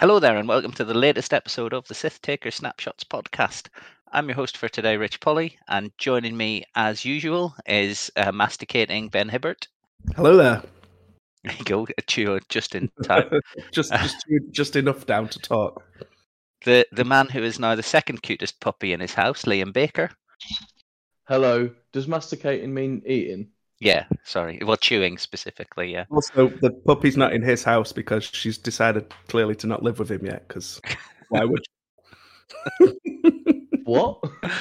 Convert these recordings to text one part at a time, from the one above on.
Hello there, and welcome to the latest episode of the Sith Taker Snapshots podcast. I'm your host for today, Rich Polly, and joining me, as usual, is uh, masticating Ben Hibbert. Hello there. There you go, a chew just in time. just, just, just enough down to talk. The the man who is now the second cutest puppy in his house, Liam Baker. Hello. Does masticating mean eating? Yeah, sorry. Well, chewing specifically. Yeah. Also, the puppy's not in his house because she's decided clearly to not live with him yet. Because why would? What?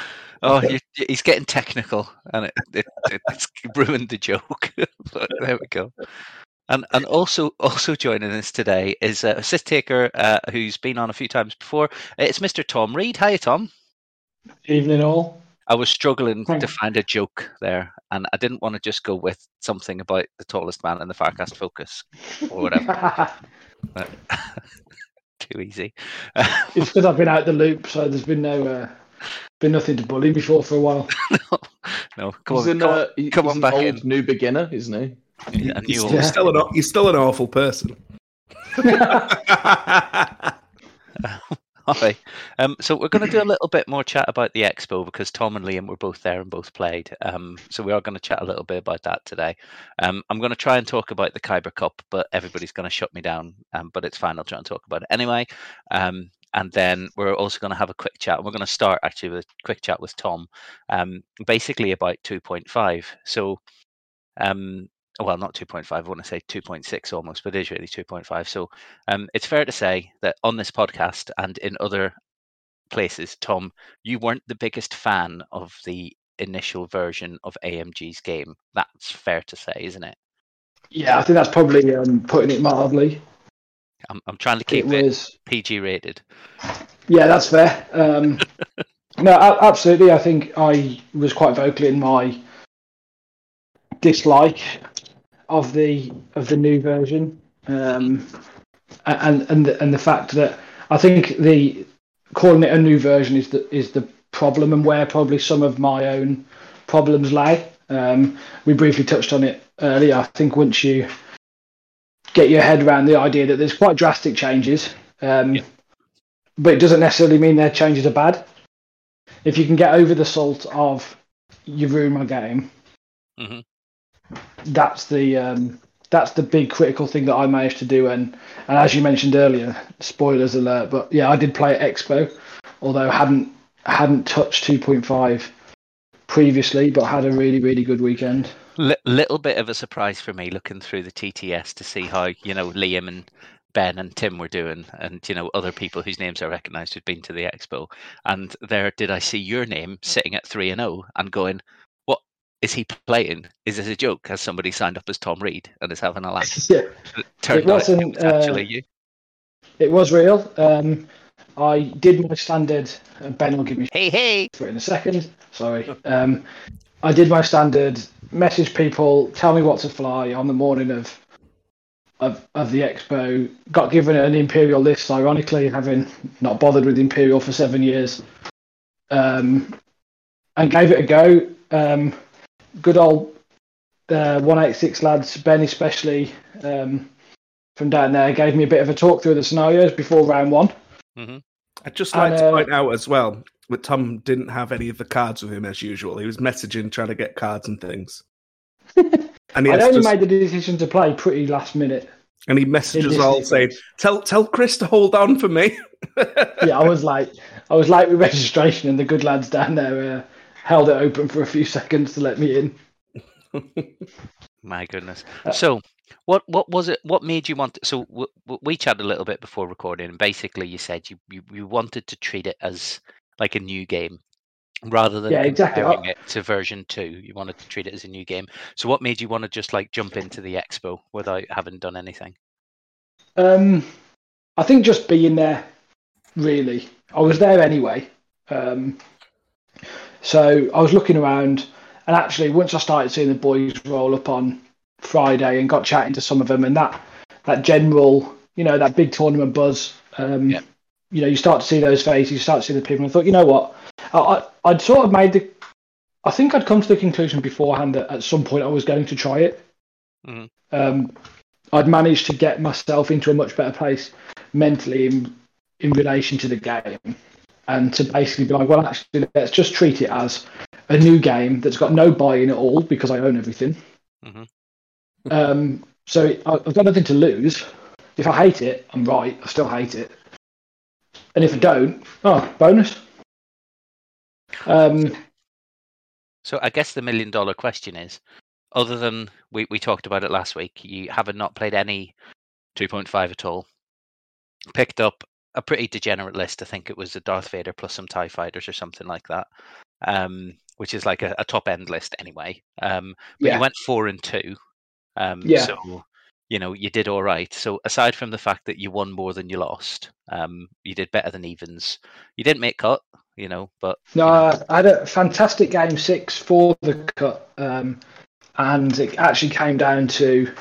Oh, you, he's getting technical, and it, it, it's ruined the joke. but there we go. And and also also joining us today is a Sith taker uh, who's been on a few times before. It's Mr. Tom Reed. Hi, Tom. Evening, all. I was struggling Hi. to find a joke there, and I didn't want to just go with something about the tallest man in the Farcast Focus or whatever. but- Too easy. it's because I've been out the loop, so there's been no, uh, been nothing to bully me for for a while. no, come he's on, an, come uh, he- come he's on an back old in. new beginner, isn't he? on. A new You're old- Yeah. still an, you're still an awful person. Um, so we're going to do a little bit more chat about the expo because Tom and Liam were both there and both played. Um, so we are going to chat a little bit about that today. Um, I'm going to try and talk about the Kyber Cup, but everybody's going to shut me down. Um, but it's fine. I'll try and talk about it anyway. Um, and then we're also going to have a quick chat. We're going to start actually with a quick chat with Tom, um, basically about 2.5. So, um, well, not 2.5. I want to say 2.6 almost, but it is really 2.5. So um, it's fair to say that on this podcast and in other places, Tom, you weren't the biggest fan of the initial version of AMG's game. That's fair to say, isn't it? yeah, I think that's probably um, putting it mildly. I'm, I'm trying to keep it, was, PG rated. yeah, that's fair. Um, no, absolutely. I think I was quite vocal in my dislike of the of the new version, um, and and the, and the fact that I think the calling it a new version is the is the problem, and where probably some of my own problems lay. Um, we briefly touched on it earlier. I think once you get your head around the idea that there's quite drastic changes, um, Yeah. but it doesn't necessarily mean their changes are bad. If you can get over the salt of you ruin my game, Mhm. That's the um, that's the big critical thing that I managed to do. And and as you mentioned earlier, spoilers alert, but yeah, I did play at Expo, although hadn't hadn't touched 2.5 previously, but had a really really good weekend. Li- little bit of a surprise for me looking through the TTS to see how you know Liam and Ben and Tim were doing, and you know other people whose names I recognised who'd been to the expo. And there, did I see your name sitting at three and zero and going, "What is he playing? Is this a joke? Has somebody signed up as Tom Reed and is having a laugh?" yeah, It out it wasn't, was actually uh, you. it was real. Um, I did my standard. Uh, ben will give me Hey, hey! for it in a second. Sorry. Um, I did my standard message people, tell me what to fly on the morning of of, of the expo. Got given an Imperial list, ironically, having not bothered with Imperial for seven years. Um, and gave it a go. Um, good old uh, 186 lads, Ben especially, um, from down there, gave me a bit of a talk through the scenarios before round one. I'd just like And, to uh, point out as well that Tom didn't have any of the cards with him as usual. He was messaging, trying to get cards and things. And he, I has only just- made the decision to play pretty last minute. and he in messages this all saying, "Tell tell Chris to hold on for me." yeah, I was like, I was late with registration, and the good lads down there uh, held it open for a few seconds to let me in. My goodness. Uh, So, what what was it? What made you want? So, w- w- we chatted a little bit before recording, and basically, you said you, you you wanted to treat it as like a new game rather than Yeah, exactly. comparing it to version two. You wanted to treat it as a new game. So, what made you want to just like jump into the expo without having done anything? Um, I think just being there, really. I was there anyway. Um, so I was looking around, and actually, once I started seeing the boys roll up on Friday and got chatting to some of them, and that that general, you know, that big tournament buzz. Um, Yeah. You know, you start to see those faces, you start to see the people. And I thought, you know what, I, I, I'd sort of made the. I think I'd come to the conclusion beforehand that at some point I was going to try it. Mhm. Um, I'd managed to get myself into a much better place mentally in, in relation to the game, and to basically be like, well, actually, let's just treat it as a new game that's got no buy-in at all because I own everything. Mhm. Um, so I've got nothing to lose. If I hate it, I'm right. I still hate it. And if I don't, oh, bonus. Um, So I guess the million dollar question is, other than we, we talked about it last week, you haven't not played any 2.5 at all. Picked up a pretty degenerate list. I think it was a Darth Vader plus some Tie Fighters or something like that, um, which is like a, a top end list anyway. Um, but Yeah. you went four and two. Um, Yeah. So you know you did all right. So aside from the fact that you won more than you lost, um, you did better than evens. You didn't make cut, you know, but No, you know, I had a fantastic game six for the cut, um, and it actually came down to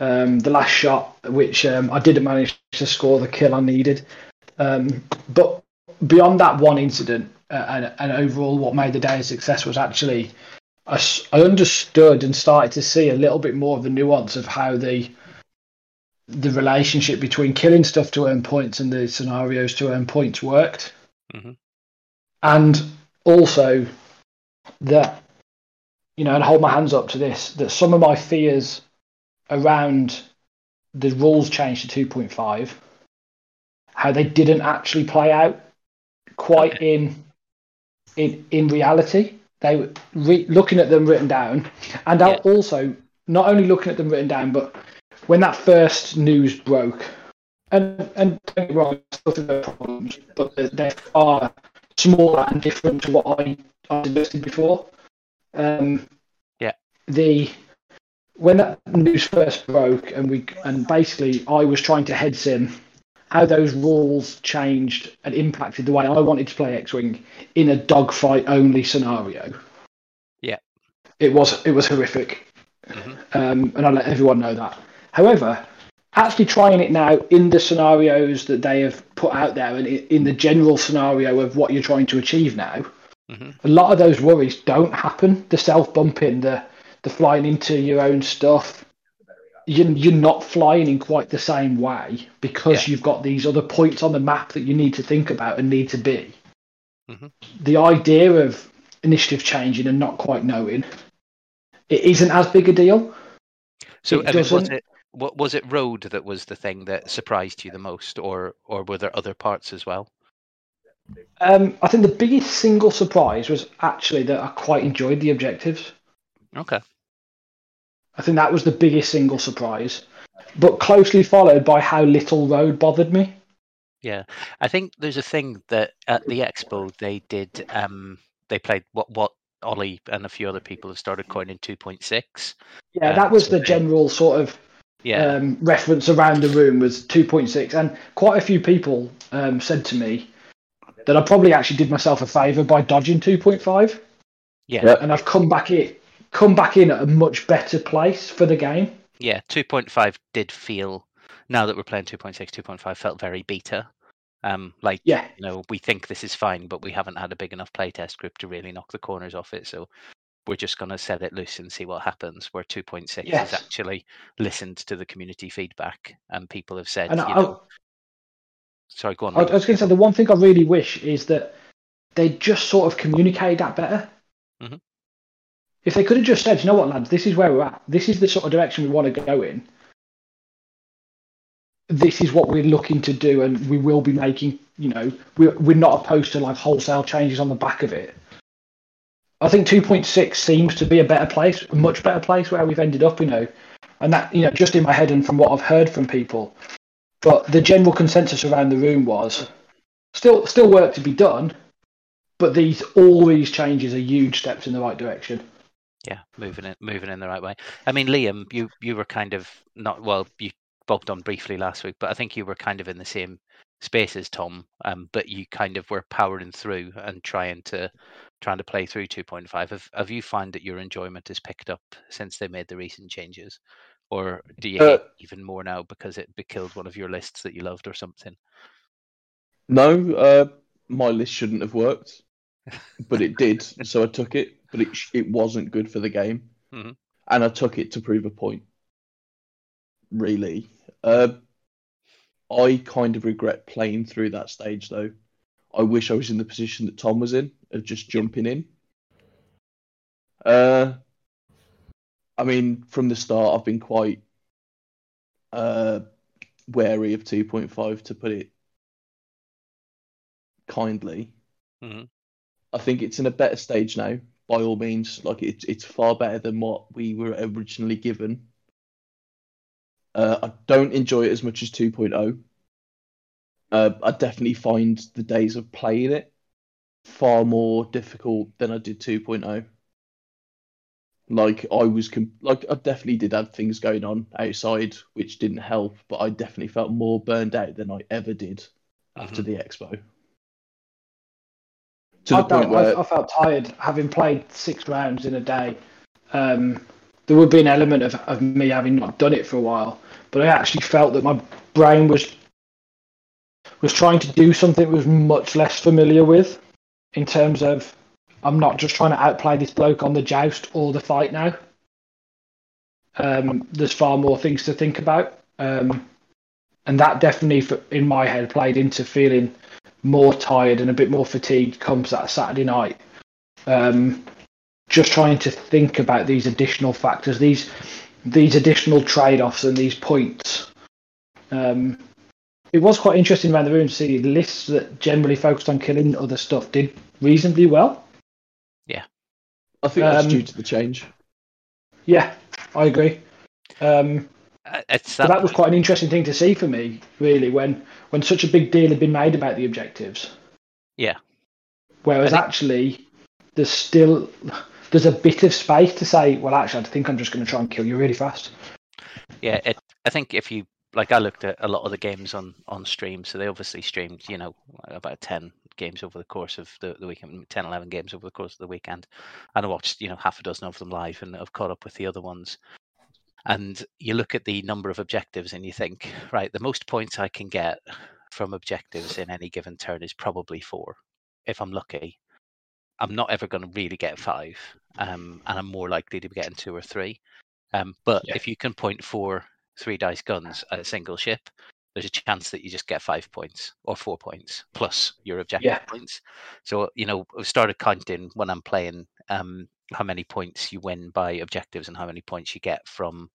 um, the last shot, which um, I didn't manage to score the kill I needed. Um, but beyond that one incident, uh, and, and overall, what made the day a success was actually I understood and started to see a little bit more of the nuance of how the the relationship between killing stuff to earn points and the scenarios to earn points worked Mhm. and also that you know and hold my hands up to this that some of my fears around the rules change to 2.5 how they didn't actually play out quite in in in reality they were re- looking at them written down and Yeah. also not only looking at them written down but when that first news broke and and don't get me wrong still think there problems but they- they are smaller and different to what I, I suggested before. Um, Yeah. The when that news first broke, and we and basically I was trying to head sim how those rules changed and impacted the way I wanted to play X-wing in a dogfight only scenario. Yeah. It was it was horrific, Mhm. um, and I let everyone know that. However, actually trying it now in the scenarios that they have put out there and in the general scenario of what you're trying to achieve now, Mhm. a lot of those worries don't happen. The self bumping, the the flying into your own stuff. You, you're not flying in quite the same way because Yeah. you've got these other points on the map that you need to think about and need to be. Mhm. The idea of initiative changing and not quite knowing it isn't as big a deal. So It was it wa- was it road that was the thing that surprised you the most, or or were there other parts as well? Um, I think the biggest single surprise was actually that I quite enjoyed the objectives. Okay. I think that was the biggest single surprise, but closely followed by how little road bothered me. Yeah, I think there's a thing that at the expo they did. Um, they played what what Ollie and a few other people have started coining 2.6. Yeah, Uh, that was so the they- general sort of Yeah, um, reference around the room was 2.6, and quite a few people um, said to me that I probably actually did myself a favour by dodging 2.5, yeah, and I've come back in, come back in at a much better place for the game. yeah. 2.5 did feel now that we're playing 2.6, 2.5 felt very beta. Um, like Yeah, you know, we think this is fine, but we haven't had a big enough playtest group to really knock the corners off it. So we're just going to set it loose and see what happens. Where 2.6 Yes. has actually listened to the community feedback and people have said, and you I, know, sorry, go on. I, I was going to say the one thing I really wish is that they just sort of communicated that better. Mhm. If they could have just said, you know what, lads, this is where we're at. This is the sort of direction we want to go in. This is what we're looking to do, and we will be making. You know, we're we're not opposed to like wholesale changes on the back of it. I think 2.6 seems to be a better place, a much better place where we've ended up. You know, and that you know, just in my head and from what I've heard from people, but the general consensus around the room was still still work to be done, but these all these changes are huge steps in the right direction. Yeah, moving it, moving in the right way. I mean, Liam, you you were kind of not well. You bogged on briefly last week, but I think you were kind of in the same space as Tom. Um, but you kind of were powering through and trying to trying to play through 2.5. Have have you found that your enjoyment has picked up since they made the recent changes, or do you Uh, even more now because it be- killed one of your lists that you loved or something? No, uh, my list shouldn't have worked, but it did, so I took it. But it it wasn't good for the game, Mhm. and I took it to prove a point. Really, uh, I kind of regret playing through that stage though. I wish I was in the position that Tom was in of just jumping in. Uh, I mean, from the start, I've been quite uh, wary of 2.5 to put it kindly. Mhm. I think it's in a better stage now, by all means. Like it's it's far better than what we were originally given. Uh, I don't enjoy it as much as 2.0. Uh, I definitely find the days of playing it far more difficult than I did 2.0. Like I was com- like I definitely did have things going on outside which didn't help, but I definitely felt more burned out than I ever did after the expo. To the I, point felt, where I, I felt tired having played six rounds in a day. Um, there would be an element of, of me having not done it for a while, but I actually felt that my brain was was trying to do something it was much less familiar with, in terms of I'm not just trying to outplay this bloke on the joust or the fight now. Um, there's far more things to think about, um, and that definitely, for, in my head, played into feeling more tired and a bit more fatigued comes that Saturday night. Um, just trying to think about these additional factors, these these additional trade-offs and these points. Um, it was quite interesting around the room to see lists that generally focused on killing other stuff did reasonably well. Yeah, I think that's um, due to the change. Yeah, I agree. Um, It's but Uh, that, that was quite an interesting thing to see for me, really, when when such a big deal had been made about the objectives. Yeah. Whereas think- actually, there's still there's a bit of space to say, well, actually, I think I'm just going to try and kill you really fast. yeah. It, I think if you like, I looked at a lot of the games on on stream, so they obviously streamed, you know, about ten games over the course of the, the weekend 10 11 games over the course of the weekend and i watched you know half a dozen of them live and i've caught up with the other ones and you look at the number of objectives and you think right the most points i can get from objectives in any given turn is probably four if i'm lucky i'm not ever going to really get five um, and i'm more likely to be getting two or three um, but Yeah. if you can point four three dice guns at a single ship there's a chance that you just get five points or four points plus your objective Yeah. points. So you know, I've started counting when I'm playing um, how many points you win by objectives and how many points you get from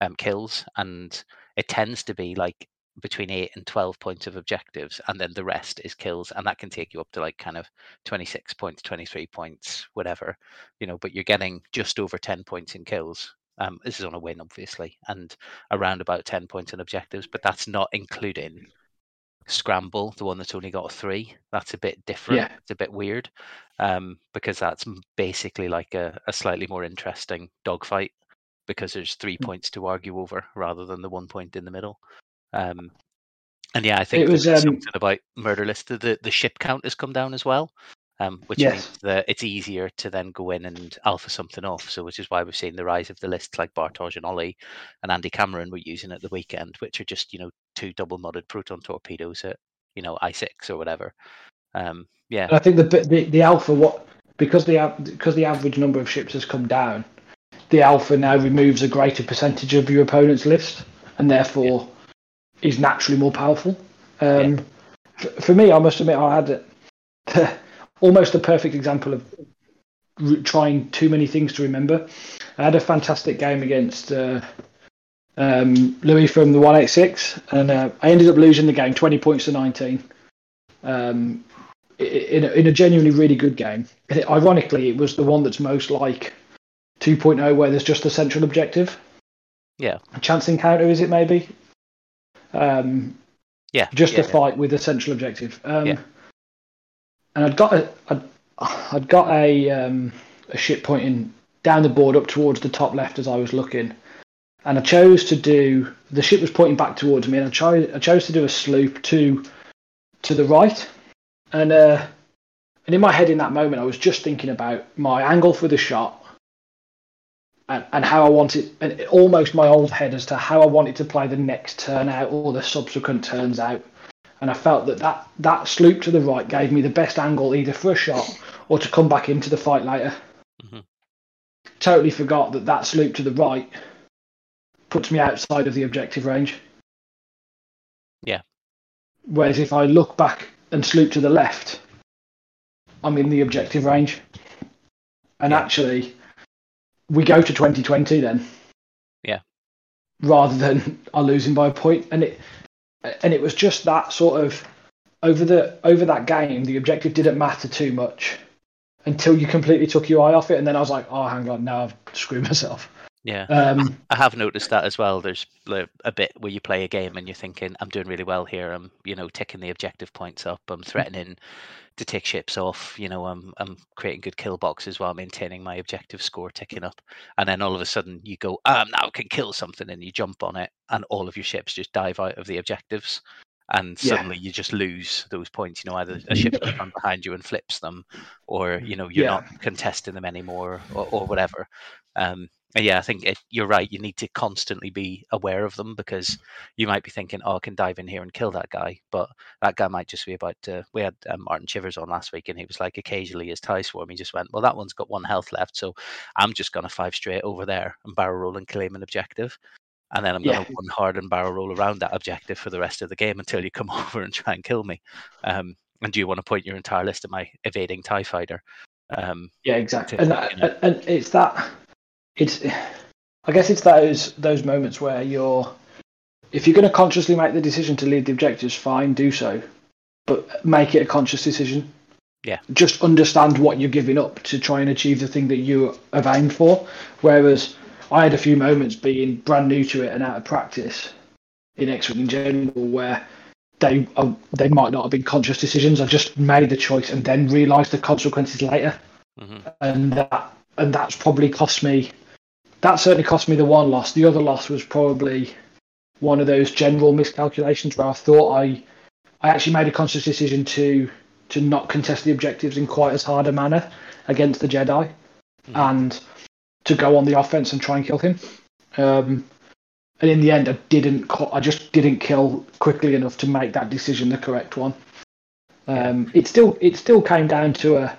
um, kills, and it tends to be like between eight and twelve points of objectives, and then the rest is kills, and that can take you up to like kind of twenty six points, twenty three points, whatever, you know. But you're getting just over ten points in kills. Um, this is on a win, obviously, and around about 10 points in objectives, but that's not including Scramble, the one that's only got a three. That's a bit different. Yeah. It's a bit weird um, because that's basically like a, a slightly more interesting dogfight because there's three Hmm. points to argue over rather than the one point in the middle. Um, and yeah, I think It was, um, something about Murder List. The, the ship count has come down as well, um, which Yes. means that it's easier to then go in and alpha something off. So, which is why we've seen the rise of the lists like Bartosz and Ollie and Andy Cameron were using at the weekend, which are just you know two double modded proton torpedoes at you know I six or whatever. Um, yeah, And I think the the, the alpha what because the because the average number of ships has come down, the alpha now removes a greater percentage of your opponent's list, and therefore is naturally more powerful. Um, f- For me, I must admit, I had a- almost a perfect example of re- trying too many things to remember. I had a fantastic game against uh, um, Louis from the 186, and uh, I ended up losing the game 20 points to 19. Um, in a, in a genuinely really good game. It- ironically, it was the one that's most like 2.0, where there's just a central objective. Yeah. A chance encounter, is it maybe? Um, yeah, just yeah, a fight with a central objective. Um, Yeah. And I'd got a, I'd, I'd got a, um, a ship pointing down the board up towards the top left as I was looking. And I chose to do, the ship was pointing back towards me, and I, chose I chose to do a sloop to to the right. And, uh, and in my head in that moment, I was just thinking about my angle for the shot and, and how I wanted, and almost my old head as to how I wanted to play the next turn out or the subsequent turns out. And I felt that, that that sloop to the right gave me the best angle either for a shot or to come back into the fight later. Mhm. Totally forgot that that sloop to the right puts me outside of the objective range. Yeah. Whereas if I look back and sloop to the left, I'm in the objective range. And Yeah. actually, we go to 2020 then. Yeah. Rather than are losing by a point, and it and it was just that sort of over the over that game, the objective didn't matter too much until you completely took your eye off it, and then I was like, oh, hang on, now I've screwed myself. Yeah. Um, I have noticed that as well. There's a bit where you play a game and you're thinking, I'm doing really well here. I'm, you know, ticking the objective points up. I'm threatening to take ships off. You know, I'm I'm creating good kill boxes while maintaining my objective score ticking up. And then all of a sudden you go, um, now I can kill something, and you jump on it, and all of your ships just dive out of the objectives. And Yeah. suddenly you just lose those points. You know, either a ship comes behind you and flips them, or you know you're Yeah. not contesting them anymore, or, or whatever. Um, yeah, I think it, you're right. You need to constantly be aware of them because you might be thinking, "Oh, I can dive in here and kill that guy," but that guy might just be about to. We had um, Martin Chivers on last week, and he was like, occasionally his tie swarm, he just went, "Well, that one's got one health left, so I'm just gonna five straight over there and barrel roll and claim an objective." And then I'm Yeah. going to one hard and barrel roll around that objective for the rest of the game until you come over and try and kill me. Um, and do you want to point your entire list at my evading TIE fighter? Um, Yeah, exactly. to- And that, you know. and it's that it's I guess it's those those moments where you're if you're going to consciously make the decision to leave the objectives, fine, do so, but make it a conscious decision. Yeah. Just understand what you're giving up to try and achieve the thing that you have aimed for. Whereas I had a few moments being brand new to it and out of practice in X-Wing in general where they uh, they might not have been conscious decisions. I just made the choice and then realised the consequences later mhm. and that and that's probably cost me. That certainly cost me the one loss. The other loss was probably one of those general miscalculations where I thought I, I actually made a conscious decision to to not contest the objectives in quite as hard a manner against the Jedi, Mhm. and to go on the offense and try and kill him. Um, and in the end, I didn't. I just didn't kill quickly enough to make that decision the correct one. Um, It still it still came down to a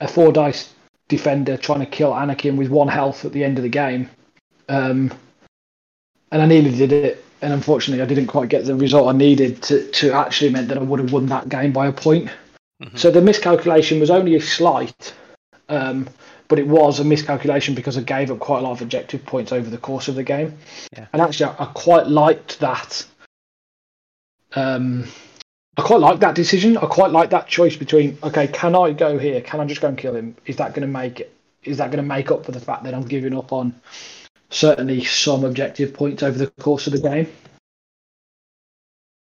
a four dice defender trying to kill Anakin with one health at the end of the game. Um, and I nearly did it, and unfortunately, I didn't quite get the result I needed to, to actually meant that I would have won that game by a point. Mhm. So the miscalculation was only a slight, um, but it was a miscalculation because I gave up quite a lot of objective points over the course of the game. Yeah. And actually, I, I quite liked that. Um, I quite like that decision. I quite like that choice between okay, can I go here? Can I just go and kill him? Is that going to make it? Is that going to make up for the fact that I'm giving up on certainly some objective points over the course of the game?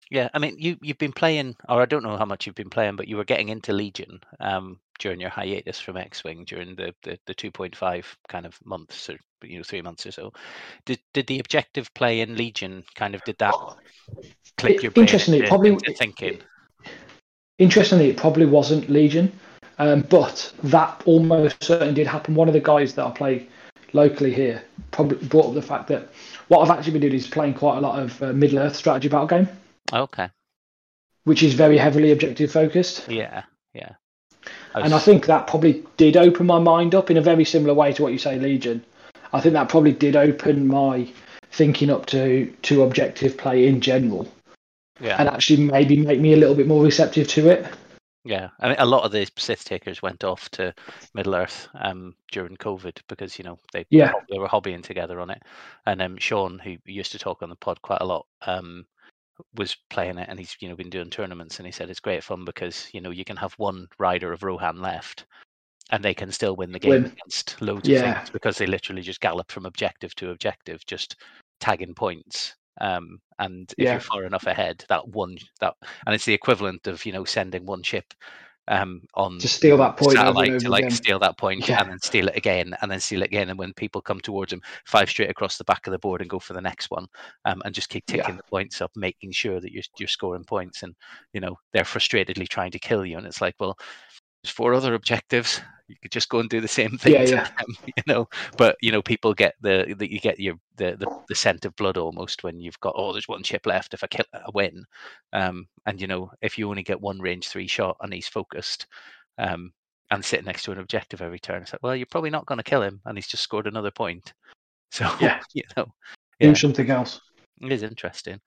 Yeah, I mean, you you've been playing, or I don't know how much you've been playing, but you were getting into Legion um, during your hiatus from X Wing during the, the the two point five kind of months or you know three months or so. Did did the objective play in Legion kind of did that click It- your brain interestingly, into- probably- into thinking? Interestingly, it probably wasn't Legion, um, but that almost certainly did happen. One of the guys that I play locally here probably brought up the fact that what I've actually been doing is playing quite a lot of uh, Middle Earth strategy battle game, Okay, which is very heavily objective focused. yeah, yeah. And I think that probably did open my mind up in a very similar way to what you say, Legion. I think that probably did open my thinking up to to objective play in general, yeah. and actually maybe make me a little bit more receptive to it. Yeah, I mean, a lot of the Sith takers went off to Middle Earth um, during COVID because you know they Yeah. they were hobbying together on it, and um, Sean, who used to talk on the pod quite a lot, um, was playing it, and he's you know been doing tournaments, and he said it's great fun because you know you can have one rider of Rohan left, and they can still win the game Win. against loads Yeah. of things because they literally just gallop from objective to objective, just tagging points. Um, and if Yeah. you're far enough ahead, that one that and it's the equivalent of you know sending one ship um, on To steal that point over and satellite over to like again. steal that point Yeah. and then steal it again and then steal it again. And when people come towards them, five straight across the back of the board and go for the next one, um, and just keep Yeah. the points up, making sure that you're you're scoring points. And you know they're frustratedly trying to kill you, and it's like, well, there's four other objectives. You could just go and do the same thing, Yeah, to yeah. them, you know. But you know, people get the, the you get your the, the the scent of blood almost when you've got oh, there's one chip left. If I kill, I win. Um, and you know, if you only get one range three shot and he's focused, um, and sitting next to an objective every turn, it's like, well, you're probably not going to kill him, and he's just scored another point. So Yeah. you know, Do something else. It is interesting.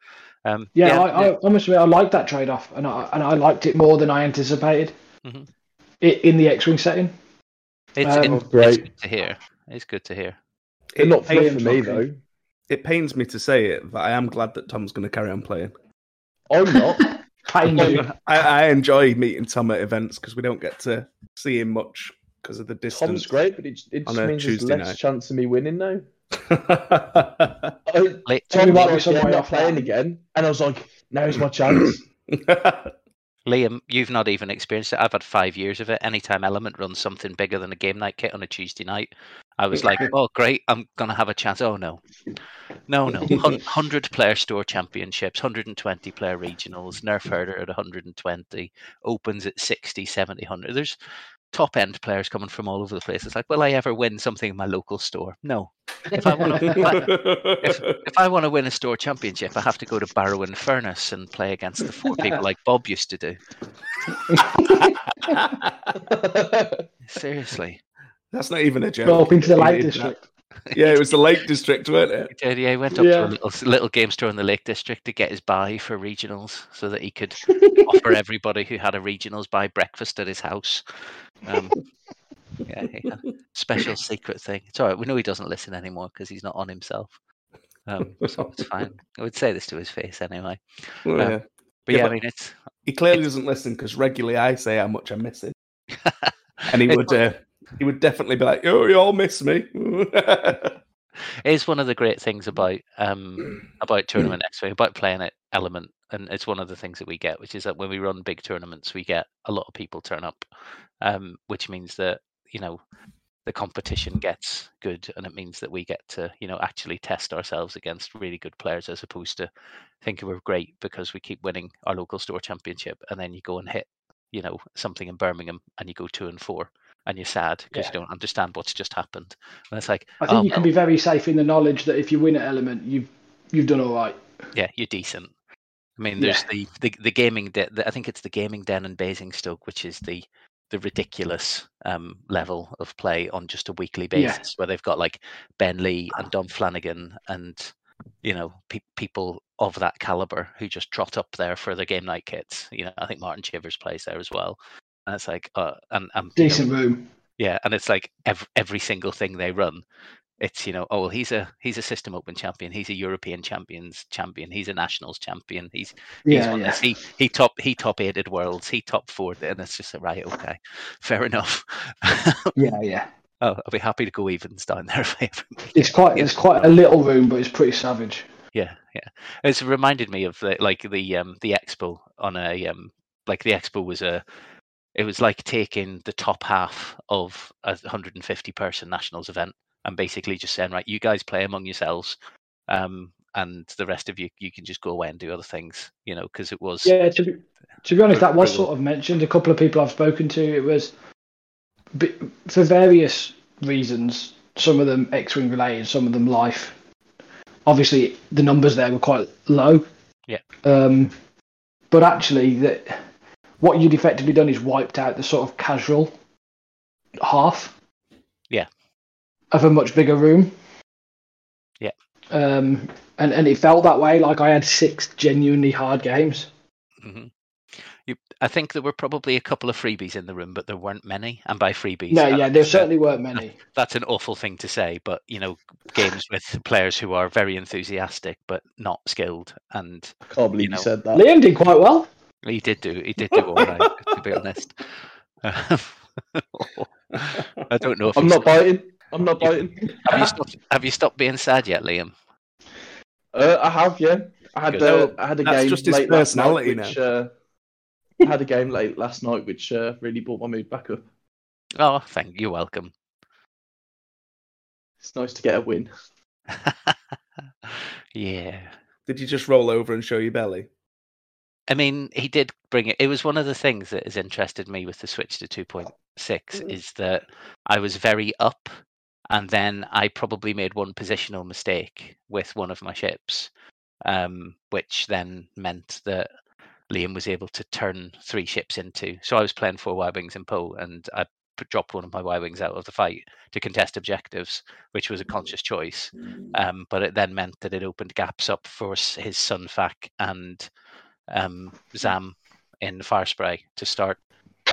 Um, Yeah, I, I almost I like that trade off, and I and I liked it more than I anticipated Mhm. i in the X-wing setting. It's, um, it's, Oh, great. it's good to hear. It's good to hear. But not for, pains for me me- though. It pains me to say it, but I am glad that Tom's going to carry on playing. I'm not. Pains. I, I enjoy meeting Tom at events because we don't get to see him much because of the distance. Tom's great, but it, it just a means there's less night. chance of me winning now. great. I, Like, Tom might be was like, way "Yeah, I'm not playing again, and I was like, "Now's my chance." Liam, you've not even experienced it. I've had five years of it. Anytime Element runs something bigger than a game night kit on a Tuesday night, I was like, "Oh, great! I'm gonna have a chance." Oh no, no, no! Hun- Hundred player store championships, 120 player regionals, Nerf herder at 120, opens at 60, 70, 100. There's top end players coming from all over the place. It's like, will I ever win something in my local store? No. If I want to, if if, if I want to win a store championship, I have to go to Barrow-in-Furness and play against the four people like Bob used to do. Seriously. That's not even a joke. Go up into the He Lake did that. District. Yeah, it was the Lake District, weren't it? He did, yeah, he went up to a little, little game store in the Lake District to get his buy for regionals so that he could offer everybody who had a regionals buy breakfast at his house. Um, yeah, yeah, special secret thing. It's all right. We know he doesn't listen anymore because he's not on himself. Um, so it's fine. I would say this to his face anyway. Oh, Um, yeah. But Yeah, yeah, I mean, it's He clearly doesn't listen because regularly I say how much I miss him, and he would uh, he would definitely be like, "Oh, you all miss me." it is one of the great things about um about tournament X Wing, about playing at Element, and it's one of the things that we get, which is that when we run big tournaments, we get a lot of people turn up, um, which means that you know the competition gets good, and it means that we get to you know actually test ourselves against really good players, as opposed to thinking we're great because we keep winning our local store championship, and then you go and hit you know something in Birmingham, and you go two and four. And you're sad because Yeah. you don't understand what's just happened. And it's like, I think oh, you can be very safe in the knowledge that if you win at Element, you've you've done all right. yeah, you're decent. I mean, there's the, the the gaming. De- the, I think it's the gaming den in Basingstoke, which is the the ridiculous um, level of play on just a weekly Yeah. basis, where they've got like Ben Lee and Dom Flanagan and you know pe- people of that caliber who just trot up there for the game night kits. You know, I think Martin Chivers plays there as well, and it's like, uh, and, and you know, Decent room. yeah, and it's like every, every single thing they run, it's you know, oh well, he's a he's a system open champion, he's a European champions champion, he's a nationals champion, he's he's Yeah, yeah. this, he he top he top eighted worlds, he top four, and it's just like, right, okay, fair enough. Yeah, yeah. oh, I'll be happy to go evens down there if I ever It's quite it's quite a little room, but it's pretty savage. Yeah, yeah. It's reminded me of the like the um the expo on a um like the expo was a it was like taking the top half of a 150 person nationals event and basically just saying right you guys play among yourselves um and the rest of you you can just go away and do other things you know because it was Yeah, to be, to be honest, that was sort of mentioned. A couple of people I've spoken to, it was for various reasons. Some of them X-wing related, some of them life. Obviously, the numbers there were quite low. Yeah. Um, but actually, that what you'd effectively done is wiped out the sort of casual half. Yeah. Of a much bigger room. Yeah. Um, and and it felt that way. Like I had six genuinely hard games. Mhm. you, I think there were probably a couple of freebies in the room, but there weren't many. And by freebies, No, yeah, there certainly weren't many. that's an awful thing to say, but you know, games with players who are very enthusiastic but not skilled, and I can't believe You you, said that. Liam did quite well. He did do he did do all right, to be honest. I don't know if I'm he's- not biting. I'm not biting. Have you stopped? Have you stopped being sad yet, Liam? Uh, I have, yeah. I had uh, I had a that's game just his late last night, personality which, uh, I had a game late last night, which uh, really brought my mood back up. Oh, thank you. You're welcome. It's nice to get a win. yeah. Did you just roll over and show your belly? I mean, he did bring it. It was one of the things that has interested me with the switch to 2.6 is that I was very up, and then I probably made one positional mistake with one of my ships, um, which then meant that Liam was able to turn three ships into. So I was playing four Y wings and Poe, and I dropped one of my Y wings out of the fight to contest objectives, which was a conscious choice. Um, but it then meant that it opened gaps up for his Sun Fac and um, Zam in the Firespray to start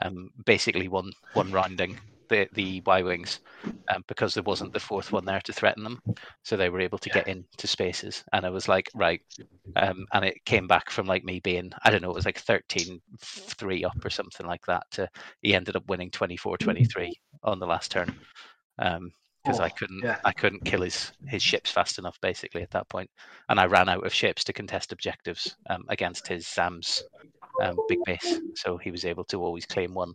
um, basically one one rounding the the Y wings um, because there wasn't the fourth one there to threaten them, so they were able to get into spaces. And I was like, right, um, and it came back from like me being I don't know, it was like 13 3 up or something like that. To he ended up winning 24 23 on the last turn. Um, because I Oh, couldn't, yeah. I couldn't kill his his ships fast enough, basically at that point, and I ran out of ships to contest objectives um, against his Zam's um, big base, so he was able to always claim one.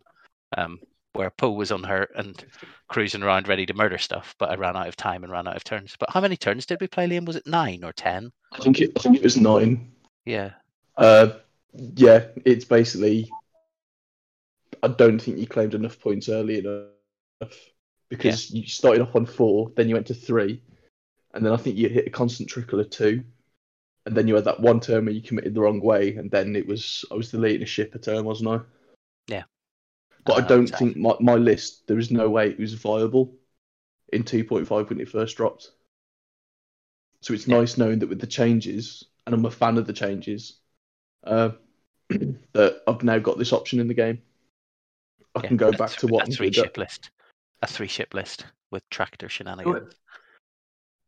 Um, where Poe was unhurt and cruising around ready to murder stuff, but I ran out of time and ran out of turns. But how many turns did we play, Liam? Was it nine or ten? I think it, I think it was nine. Yeah, Uh, yeah, it's basically. I don't think you claimed enough points early enough because you started off on four, then you went to three, and then I think you hit a constant trickle of two, and then you had that one turn where you committed the wrong way, and then it was I was deleting a ship a turn, wasn't I? Yeah. But Uh, I don't so- think my, my list there is no way it was viable in two point five when it first dropped. So it's Yeah. nice knowing that with the changes, and I'm a fan of the changes, uh, that I've now got this option in the game. I yeah, can go back to what three ship list, a three ship list with tractor shenanigans.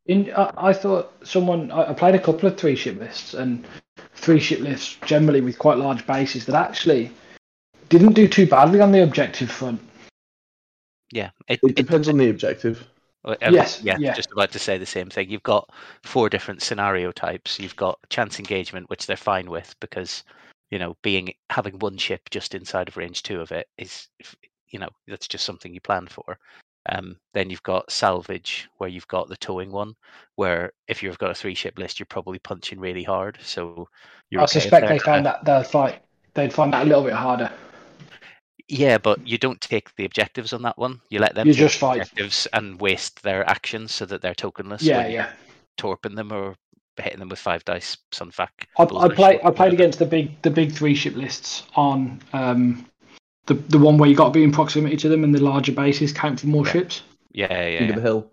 In, I, I thought someone I, I played a couple of three ship lists and three ship lists generally with quite large bases that actually didn't do too badly on the objective front. Yeah, it, It depends on the objective. Well, Yes, yeah, yeah. just about to say the same thing. You've got four different scenario types. You've got chance engagement, which they're fine with because you know being having one ship just inside of range two of it is f- you know that's just something you plan for. Um, then you've got salvage, where you've got the towing one, where if you've got a three ship list, you're probably punching really hard. So you're I okay suspect they're found that they'd fight they'd find that a little bit harder. Yeah, but you don't take the objectives on that one. You let them You just fight. objectives and waste their actions so that they're tokenless. Yeah, yeah. torping them or hitting them with five dice, Sunfac. I, I bullseye play shit, I played against the big the big three ship lists on um the the one where you got to be in proximity to them and the larger bases count for more Yeah. ships. Yeah, yeah, King yeah. of the hill.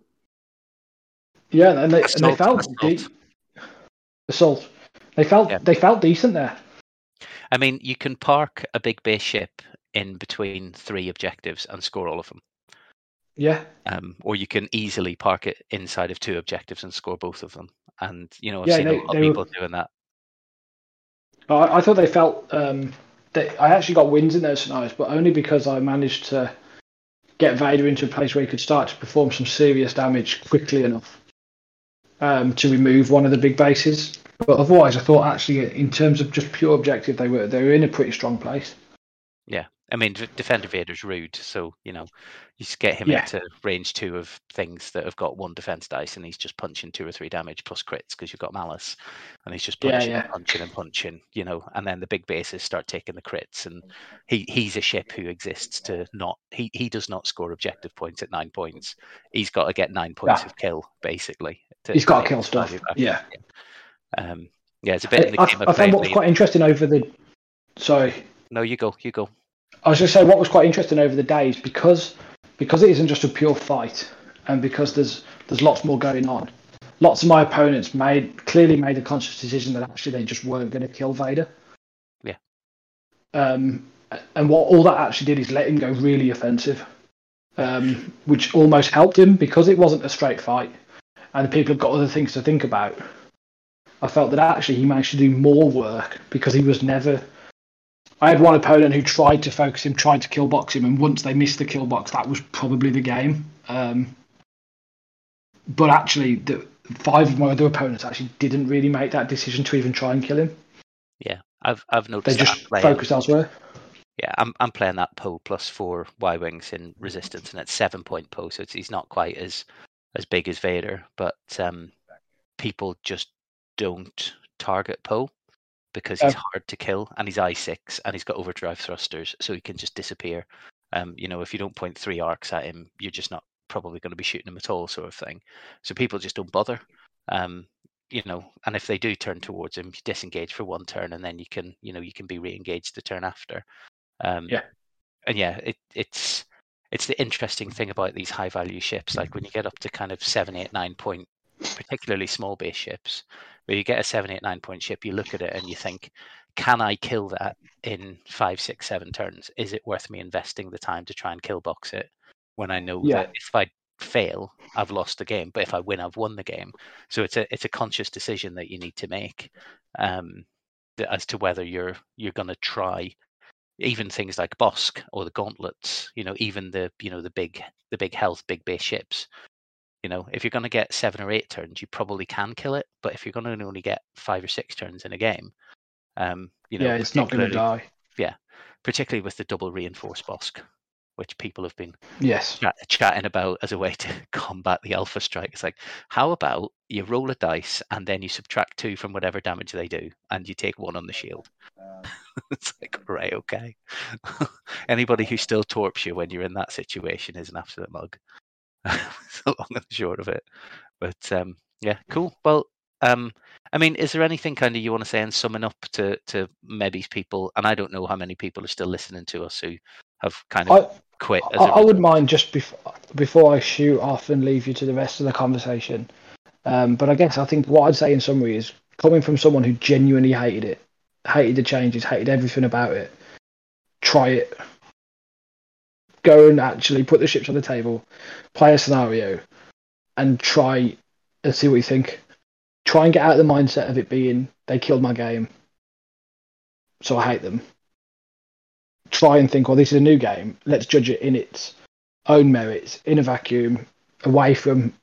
Yeah, and they, and they felt assault. de- assault. They felt Yeah. they felt decent there. I mean, you can park a big base ship in between three objectives and score all of them. Yeah, Um, or you can easily park it inside of two objectives and score both of them. And you know, I've Yeah, seen they- a lot of they were- people doing that. I, I thought they felt um, I actually got wins in those scenarios, but only because I managed to get Vader into a place where he could start to perform some serious damage quickly enough um, to remove one of the big bases. But otherwise, I thought actually, in terms of just pure objective, they were they were in a pretty strong place. I mean, Defender Vader's rude, so you know, you just get him Yeah. into range two of things that have got one defense dice, and he's just punching two or three damage plus crits because you've got malice, and he's just punching, yeah. and punching, and punching, you know. And then the big bases start taking the crits, and he he's a ship who exists to not he he does not score objective points at nine points. He's got to get nine points Yeah. of kill basically. To, He's got to kill stuff. Yeah, Um. Yeah, it's a bit in the I, I of found what was quite interesting over the. Sorry, No, you go, you go. I was going to say what was quite interesting over the days because because it isn't just a pure fight and because there's there's lots more going on. Lots of my opponents made clearly made a conscious decision that actually they just weren't going to kill Vader. Yeah. Um, and what all that actually did is let him go really offensive, um, which almost helped him because it wasn't a straight fight, and the people have got other things to think about. I felt that actually he managed to do more work because he was never I had one opponent who tried to focus him, tried to kill box him, and once they missed the kill box, that was probably the game. Um, but actually, the five of my other opponents actually didn't really make that decision to even try and kill him. Yeah, I've I've They noticed that just playing- focused elsewhere. Yeah, I'm I'm playing that Poe plus four Y wings in resistance, and it's seven point Poe, so it's, he's not quite as as big as Vader, but um, people just don't target Poe because he's Oh. hard to kill, and he's I six, and he's got overdrive thrusters, so he can just disappear. Um, you know, if you don't point three arcs at him, you're just not probably going to be shooting him at all, sort of thing. So people just don't bother. Um, you know, and if they do turn towards him, you disengage for one turn, and then you can, you know, you can be re-engaged the turn after. Um, Yeah. and yeah, it, it's it's the interesting thing about these high value ships. Like when you get up to kind of seven, eight, nine point, particularly small base ships, where you get a seven, eight, nine point ship, you look at it and you think, can I kill that in five, six, seven turns? Is it worth me investing the time to try and kill box it when I know Yeah. that if I fail, I've lost the game, but if I win, I've won the game. So it's a it's a conscious decision that you need to make um, as to whether you're you're going to try even things like Bossk or the gauntlets. You know, even the you know the big the big health big base ships. You know, if you're going to get seven or eight turns, you probably can kill it. But if you're going to only get five or six turns in a game, um, you know, yeah, it's not going to die. Yeah, particularly with the double reinforced Bossk, which people have been Yes. chat, chatting about as a way to combat the alpha strike. It's like, how about you roll a dice and then you subtract two from whatever damage they do, and you take one on the shield. it's like, right, okay. Anybody who still torps you when you're in that situation is an absolute mug. The long and the short of it. But um, yeah, cool. Well, um, I mean, is there anything kind of you want to say and summing up to to maybe people? And I don't know how many people are still listening to us who have kind of I, quit. As I, I would mind just before before I shoot off and leave you to the rest of the conversation. Um, but I guess I think what I'd say in summary is coming from someone who genuinely hated it, hated the changes, hated everything about it. Try it. Go and actually put the ships on the table, play a scenario, and try and see what you think. Try and get out of the mindset of it being they killed my game, so I hate them try and think, well, this is a new game. Let's judge it in its own merits, in a vacuum, away from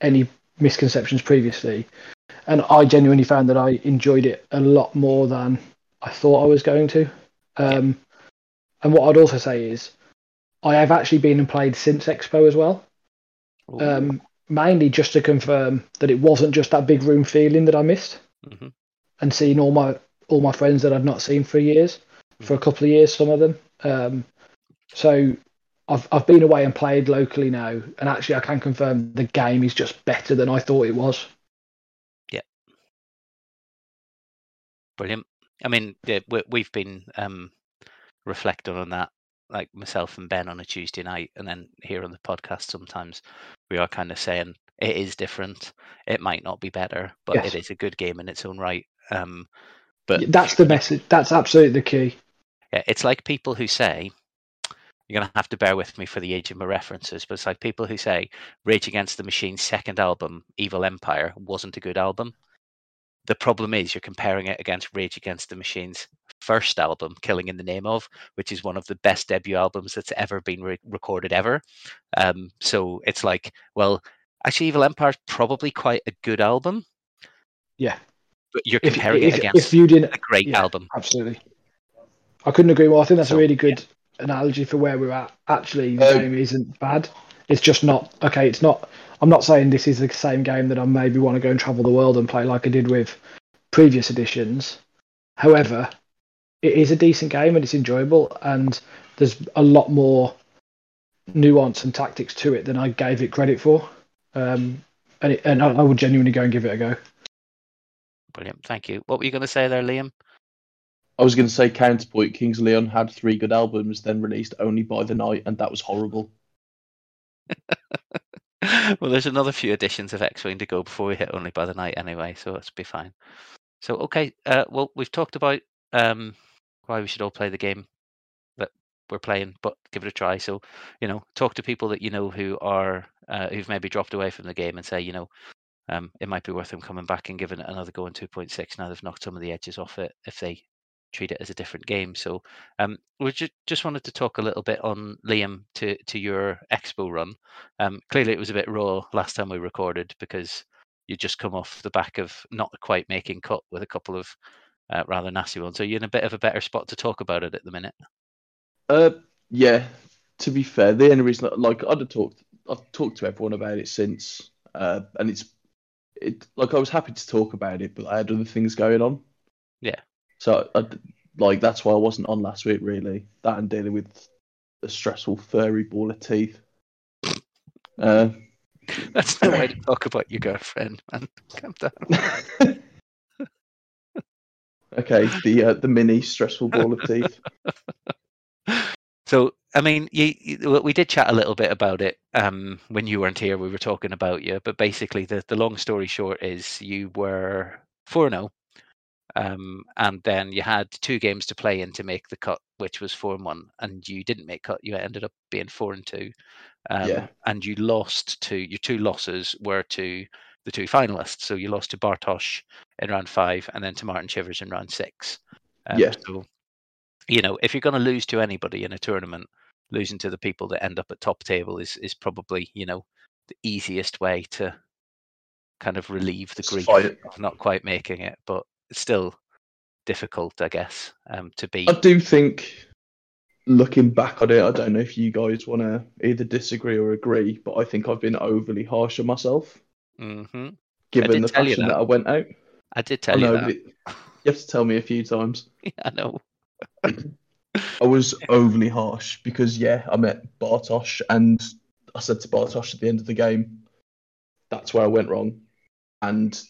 any misconceptions previously. And I genuinely found that I enjoyed it a lot more than I thought I was going to. Um, and what I'd also say is, I have actually been and played since Expo as well, um, mainly just to confirm that it wasn't just that big room feeling that I missed Mhm. and seeing all my all my friends that I'd not seen for years, for a couple of years, some of them. Um, so I've I've been away and played locally now, and actually I can confirm the game is just better than I thought it was. Yeah, brilliant. I mean, yeah, we, we've been um, reflecting on that, like myself and Ben on a Tuesday night, and then here on the podcast. Sometimes we are kind of saying it is different. It might not be better, but Yes. it is a good game in its own right. Um, but That's the message. That's absolutely the key. yeah, it's like people who say, you're going to have to bear with me for the age of my references, but it's like people who say Rage Against the Machine's second album, Evil Empire, wasn't a good album. The problem is you're comparing it against Rage Against the Machine's first album, Killing in the Name of, which is one of the best debut albums that's ever been re- recorded ever. Um, so it's like, well, actually, Evil Empire is probably quite a good album, Yeah. but you're comparing if, it against if you didn't, a great yeah. album. absolutely. I couldn't agree more. I think that's So, a really good analogy for where we're at. Actually, the Um, game isn't bad. It's just not okay. It's not. I'm not saying this is the same game that I maybe want to go and travel the world and play like I did with previous editions. However, it is a decent game and it's enjoyable, and there's a lot more nuance and tactics to it than I gave it credit for. Um, and it, and I, I would genuinely go and give it a go. Brilliant. Thank you. What were you going to say there, Liam? I was going to say counterpoint. Kings of Leon had three good albums, then released only by the night, and that was horrible. well, there's another few editions of X Wing to go before we hit only by the night anyway, so let's be fine. So, okay, uh, well, we've talked about um, why we should all play the game that we're playing, but give it a try. So, you know, talk to people that you know who are uh, who've maybe dropped away from the game and say, you know, um, it might be worth them coming back and giving it another go in 2.6 now they've knocked some of the edges off it if they treat it as a different game. So um, we just just wanted to talk a little bit on Liam to to your expo run. Um, clearly, it was a bit raw last time we recorded because you just come off the back of not quite making cut with a couple of uh, rather nasty one. So you're in a bit of a better spot to talk about it at the minute. Uh, yeah. To be fair, the only reason, like, I'd have talked, I've talked to everyone about it since, uh, and it's, it like I was happy to talk about it, but I had other things going on. Yeah. So, I, like, that's why I wasn't on last week, really. That and dealing with a stressful furry ball of teeth. Uh, That's no way to talk about your girlfriend, man. Calm down. okay, the uh, the mini stressful ball of teeth. So, I mean, you, you, we did chat a little bit about it um, when you weren't here. We were talking about you, but basically, the, the long story short is you were 4 0, um, and then you had two games to play in to make the cut, which was 4 and 1, and you didn't make cut. You ended up being 4 and 2. Um, Yeah. And you lost to your two losses were to the two finalists. So you lost to Bartosz in round five and then to Martin Chivers in round six. Um, Yeah. So, you know, if you're going to lose to anybody in a tournament, losing to the people that end up at top table is is probably you know the easiest way to kind of relieve the grief of not quite making it, but still difficult, I guess, um, to be. I do think, looking back on it, I don't know if you guys want to either disagree or agree, but I think I've been overly harsh on myself, hmm given the fashion that. that. I went out. I did I tell you that. you have to tell me a few times. I know. I was overly harsh because yeah, I met Bartosz and I said to Bartosz at the end of the game, that's where I went wrong. And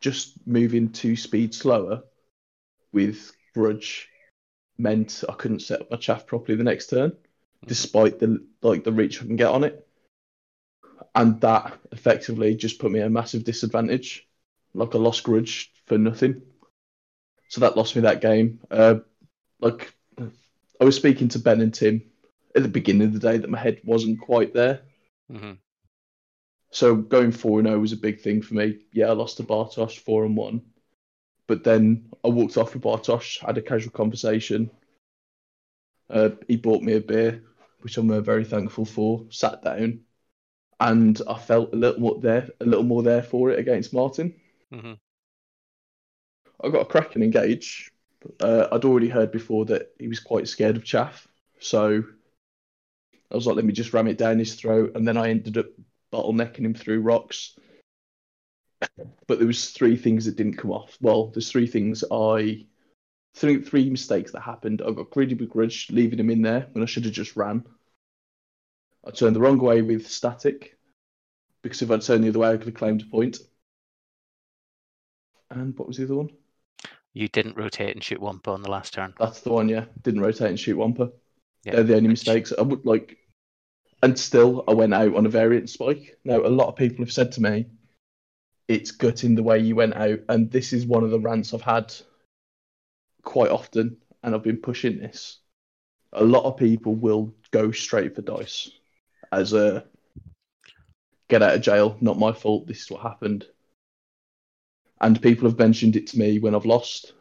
just moving two speed slower with grudge meant I couldn't set up my chaff properly the next turn, despite the like the reach I can get on it. And that effectively just put me at a massive disadvantage. Like I lost grudge for nothing. So that lost me that game. Uh, like I was speaking to Ben and Tim at the beginning of the day that my head wasn't quite there. hmm So going four and zero was a big thing for me. Yeah, I lost to Bartosz four and one, but then I walked off with Bartosz, had a casual conversation. Uh, he bought me a beer, which I'm uh, very thankful for. Sat down, and I felt a little more there, a little more there for it against Martin. Mm-hmm. I got a cracking engage. Uh, I'd already heard before that he was quite scared of chaff, so I was like, let me just ram it down his throat, and then I ended up bottlenecking him through rocks. But there was three things that didn't come off. Well, there's three things I, three three mistakes that happened. I got greedy begrudge leaving him in there when I should have just ran. I turned the wrong way with static, because if I'd turned the other way, I could have claimed a point. And what was the other one? You didn't rotate and shoot Wampa on the last turn. That's the one, yeah. Didn't rotate and shoot Wampa. Yeah, They're the only which- mistakes. I would like, and still, I went out on a variant spike. Now, a lot of people have said to me, it's gutting the way you went out, and this is one of the rants I've had quite often, and I've been pushing this. A lot of people will go straight for dice as a get out of jail, not my fault, this is what happened. And people have mentioned it to me when I've lost.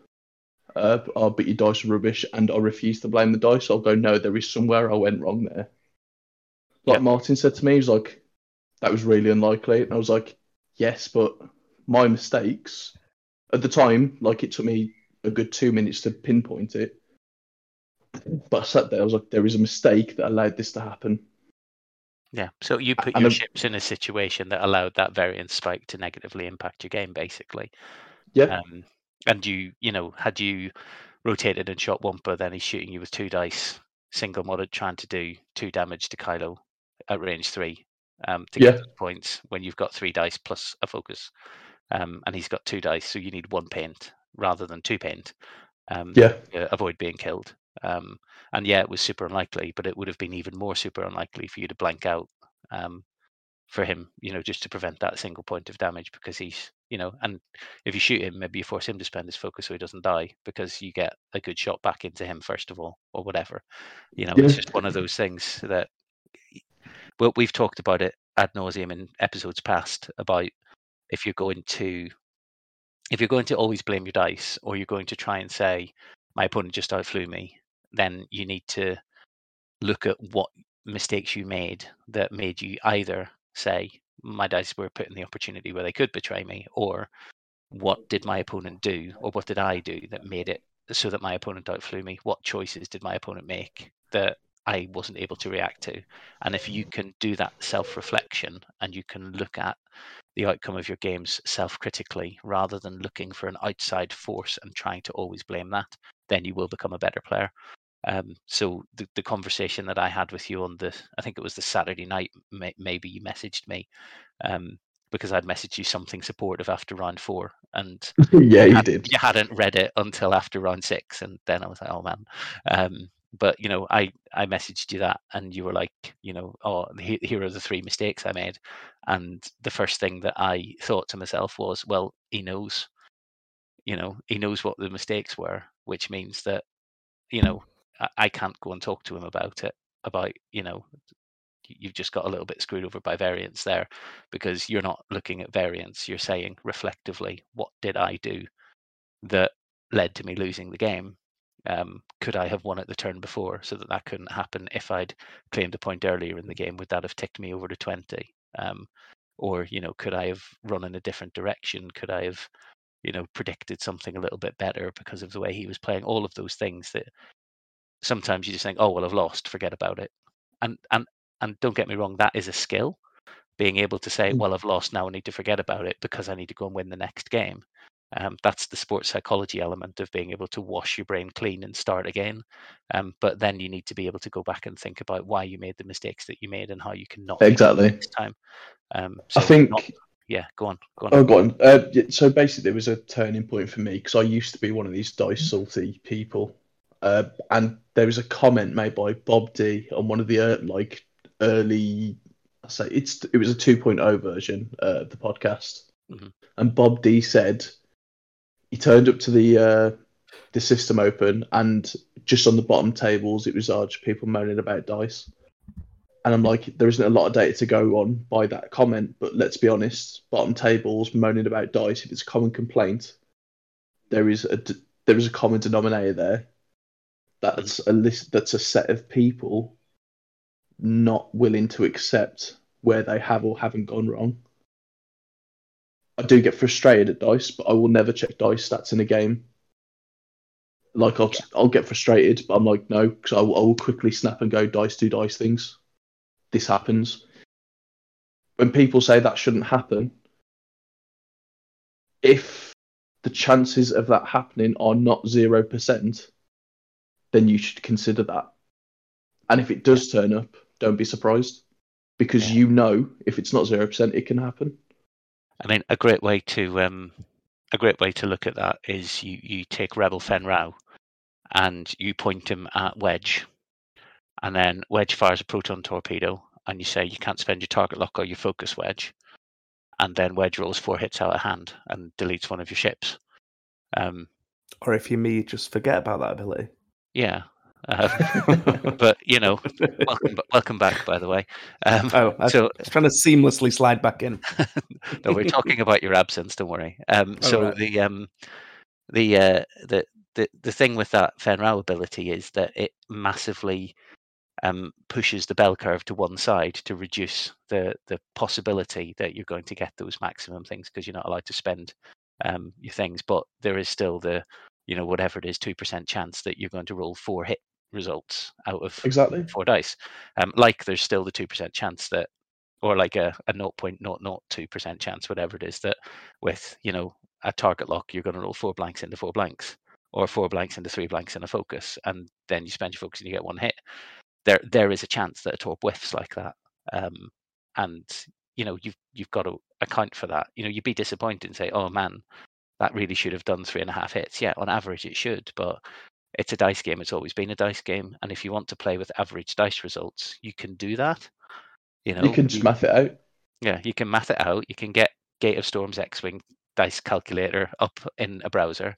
Uh, oh, but your dice are rubbish, and I refuse to blame the dice. I'll go, no, there is somewhere I went wrong there. Like Yeah. Martin said to me, he was like, that was really unlikely. And I was like, yes, but my mistakes at the time, like it took me a good two minutes to pinpoint it. But I sat there, I was like, there is a mistake that allowed this to happen. Yeah. So you put And your the- ships in a situation that allowed that variance spike to negatively impact your game, basically. Yeah. Um, and you, you know, had you rotated and shot Wampa, then he's shooting you with two dice, single modded, trying to do two damage to Kylo at range three um, to Yeah. get points when you've got three dice plus a focus. Um, and he's got two dice, so you need one paint rather than two paint. Um, Yeah. to avoid being killed. Um, and yeah, it was super unlikely, but it would have been even more super unlikely for you to blank out um, for him, you know, just to prevent that single point of damage because he's, you know, and if you shoot him, maybe you force him to spend his focus so he doesn't die because you get a good shot back into him first of all, or whatever. You know, it's just one of those things that, well, we've talked about it ad nauseum in episodes past about if you're going to if you're going to always blame your dice or you're going to try and say my opponent just outflew me then you need to look at what mistakes you made that made you either say my dice were put in the opportunity where they could betray me or what did my opponent do or what did i do that made it so that my opponent outflew me? What choices did my opponent make that i wasn't able to react to? And if you mm-hmm. can do that self-reflection and you can look at the outcome of your games self-critically rather than looking for an outside force and trying to always blame that then you will become a better player um, so the, the conversation that i had with you on the i think it was the saturday night may, maybe you messaged me um, because i'd messaged you something supportive after round four and yeah, you had- did. you hadn't read it until after round six and then i was like oh man um, but you know, I I messaged you that, and you were like, you know, oh, here are the three mistakes I made, and the first thing that I thought to myself was, well, he knows, you know, he knows what the mistakes were, which means that, you know, I, can't go and talk to him about it, about you know, you've just got a little bit screwed over by variance there because you're not looking at variance you're saying reflectively what did i do that led to me losing the game? Um, could i have won at the turn before so that that couldn't happen if i'd claimed a point earlier in the game? Would that have ticked me over to 20 um, or you know could i have run in a different direction? Could i have you know predicted something a little bit better because of the way he was playing? All of those things that sometimes you just think oh well i've lost forget about it and and and don't get me wrong, that is a skill. Being able to say, mm. well, I've lost now, I need to forget about it because I need to go and win the next game. Um, that's the sports psychology element of being able to wash your brain clean and start again. Um, but then you need to be able to go back and think about why you made the mistakes that you made and how you can not exactly this time. Um, so I think. Not, yeah, go on. Go on. Oh, go on. Uh, so basically, it was a turning point for me because I used to be one of these dice salty people, uh, and there was a comment made by Bob D on one of the uh, like early. I say it's it was a 2.0 version uh, of the podcast, mm-hmm. and Bob D said he turned up to the uh, the system open and just on the bottom tables it was large people moaning about dice. And I'm like, there isn't a lot of data to go on by that comment, but let's be honest, bottom tables moaning about dice, if it's a common complaint, there is a there is a common denominator there. That's a list. That's a set of people not willing to accept where they have or haven't gone wrong. I do get frustrated at dice, but I will never check dice stats in a game. Like I'll. I'll get frustrated, but I'm like no, because I, I will quickly snap and go dice do dice things. This happens. When people say that shouldn't happen, if the chances of that happening are not zero percent, then you should consider that. And if it does turn up, don't be surprised because yeah. you know if it's not zero percent, it can happen. I mean, a great way to um, a great way to look at that is you you take Rebel Fenn Rau and you point him at Wedge, and then Wedge fires a proton torpedo, and you say you can't spend your target lock or your focus Wedge, and then Wedge rolls four hits out of hand and deletes one of your ships. Um, or if you me, just forget about that ability. Yeah, uh, but you know, welcome, welcome back. By the way, um, oh, I so was trying to seamlessly slide back in. no, we're talking about your absence. Don't worry. Um, oh, so right. the um, the uh, the the the thing with that Fenn Rau ability is that it massively um, pushes the bell curve to one side to reduce the the possibility that you're going to get those maximum things because you're not allowed to spend um, your things. But there is still the you know whatever it is two percent chance that you're going to roll four hit results out of exactly four dice. Um, like there's still the two percent chance that, or like a a 0.002 percent chance, whatever it is, that with you know a target lock you're going to roll four blanks into four blanks, or four blanks into three blanks in a focus, and then you spend your focus and you get one hit. There there is a chance that a torp whiffs like that, um, and you know you've you've got to account for that. You know you'd be disappointed and say, oh man, that really should have done three and a half hits. Yeah, on average it should, but it's a dice game. It's always been a dice game, and if you want to play with average dice results, you can do that. You know, you can just math it out. Yeah, you can math it out. You can get Gate of Storms X-wing dice calculator up in a browser,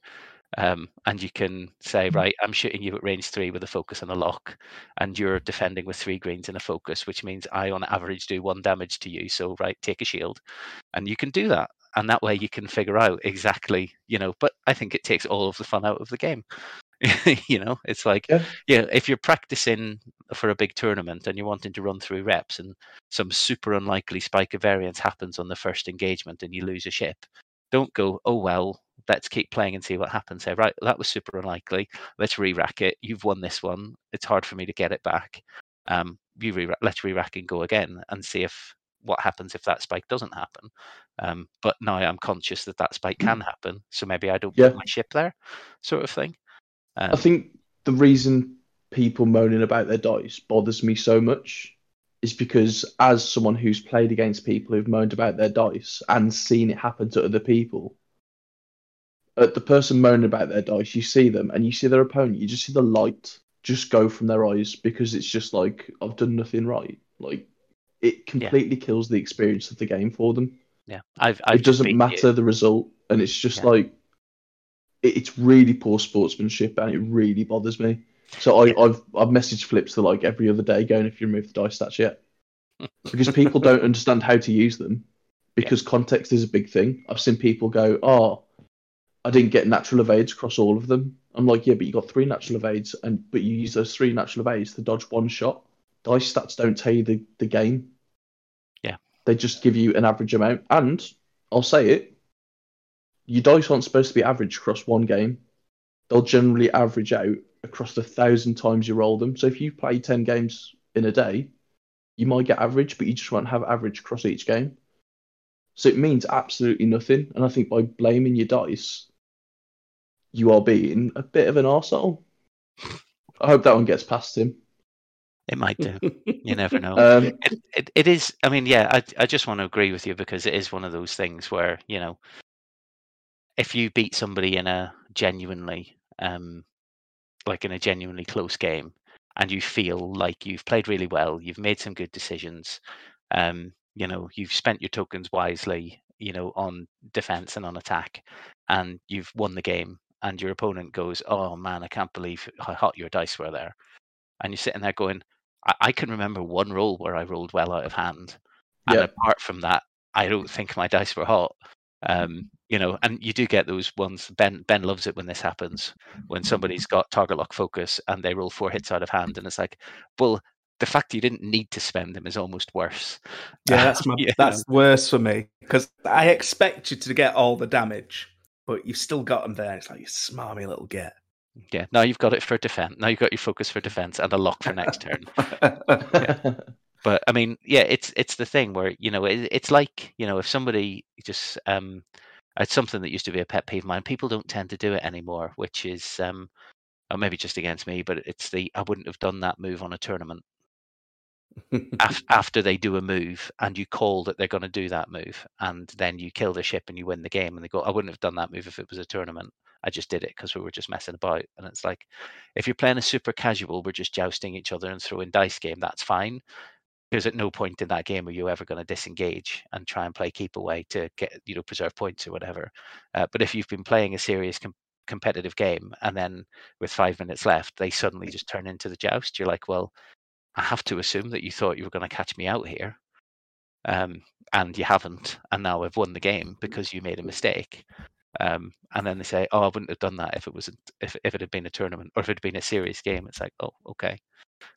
um, and you can say, mm. right, I'm shooting you at range three with a focus and a lock, and you're defending with three greens and a focus, which means I, on average, do one damage to you. So, right, take a shield, and you can do that, and that way you can figure out exactly, you know. But I think it takes all of the fun out of the game. you know, it's like, yeah. if you're practicing for a big tournament and you're wanting to run through reps and some super unlikely spike of variance happens on the first engagement and you lose a ship, don't go, oh, well, let's keep playing and see what happens. Say, right, that was super unlikely. Let's re-rack it. You've won this one. It's hard for me to get it back. Um, you re- let's re-rack and go again and see if what happens if that spike doesn't happen. Um, but now I'm conscious that that spike can happen, so maybe I don't yeah. put my ship there, sort of thing. Um, I think the reason people moaning about their dice bothers me so much is because as someone who's played against people who've moaned about their dice and seen it happen to other people, at the person moaning about their dice, you see them and you see their opponent, you just see the light just go from their eyes because it's just like I've done nothing right. Like it completely kills the experience of the game for them. Yeah, I've, I've it doesn't matter you. the result, and it's just yeah. like it, it's really poor sportsmanship, and it really bothers me. So I, have I've messaged Flips to like every other day, going if you remove the dice stats yet, because people don't understand how to use them. Because yeah. context is a big thing. I've seen people go, "Oh, I didn't get natural evades across all of them." I'm like, "Yeah, but you got three natural evades, and but you use those three natural evades to dodge one shot. Dice stats don't tell you the, the game. They just give you an average amount. And I'll say it, your dice aren't supposed to be average across one game. They'll generally average out across the thousand times you roll them. So if you play 10 games in a day, you might get average, but you just won't have average across each game. So it means absolutely nothing. And I think by blaming your dice, you are being a bit of an arsehole. I hope that one gets past him. It might do. You never know. Um, it, it, it is. I mean, yeah. I I just want to agree with you because it is one of those things where you know, if you beat somebody in a genuinely um, like in a genuinely close game and you feel like you've played really well, you've made some good decisions, um, you know, you've spent your tokens wisely, you know, on defense and on attack, and you've won the game, and your opponent goes, "Oh man, I can't believe how hot your dice were there," and you're sitting there going, "I, I can remember one roll where I rolled well out of hand, and yeah. apart from that, I don't think my dice were hot." Um, you know, and you do get those ones. Ben Ben loves it when this happens when somebody's got target lock focus and they roll four hits out of hand, and it's like, well, the fact you didn't need to spend them is almost worse. Yeah, that's my, that's worse for me because I expect you to get all the damage, but you've still got them there. It's like you smarmy little get. Yeah, now you've got it for defense. Now you've got your focus for defense and a lock for next turn. yeah. But I mean, yeah, it's it's the thing where you know it, it's like you know if somebody just um it's something that used to be a pet peeve of mine. People don't tend to do it anymore, which is um, or maybe just against me, but it's the I wouldn't have done that move on a tournament. after they do a move and you call that they're going to do that move and then you kill the ship and you win the game and they go i wouldn't have done that move if it was a tournament i just did it because we were just messing about and it's like if you're playing a super casual we're just jousting each other and throwing dice game that's fine because at no point in that game are you ever going to disengage and try and play keep away to get you know preserve points or whatever. Uh, but if you've been playing a serious com- competitive game and then with five minutes left they suddenly just turn into the joust, you're like, well, I have to assume that you thought you were going to catch me out here, um, and you haven't, and now I've won the game because you made a mistake. Um, and then they say, "Oh, I wouldn't have done that if it wasn't if if it had been a tournament or if it had been a serious game." It's like, "Oh, okay."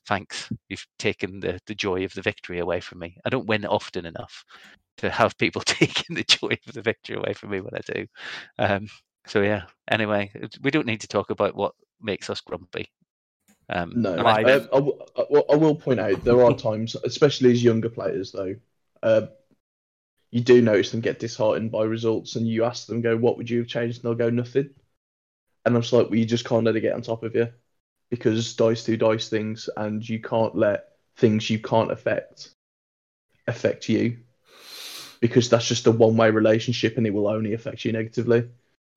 thanks, you've taken the, the joy of the victory away from me. I don't win often enough to have people taking the joy of the victory away from me when I do. Um, so yeah. Anyway, we don't need to talk about what makes us grumpy. Um, no, I, I, I, I, will point out there are times, especially as younger players, though, uh, you do notice them get disheartened by results, and you ask them, "Go, what would you have changed?" And they'll go, "Nothing." And I'm just like, "Well, you just can't let it get on top of you." because dice do dice things, and you can't let things you can't affect affect you because that's just a one way relationship and it will only affect you negatively.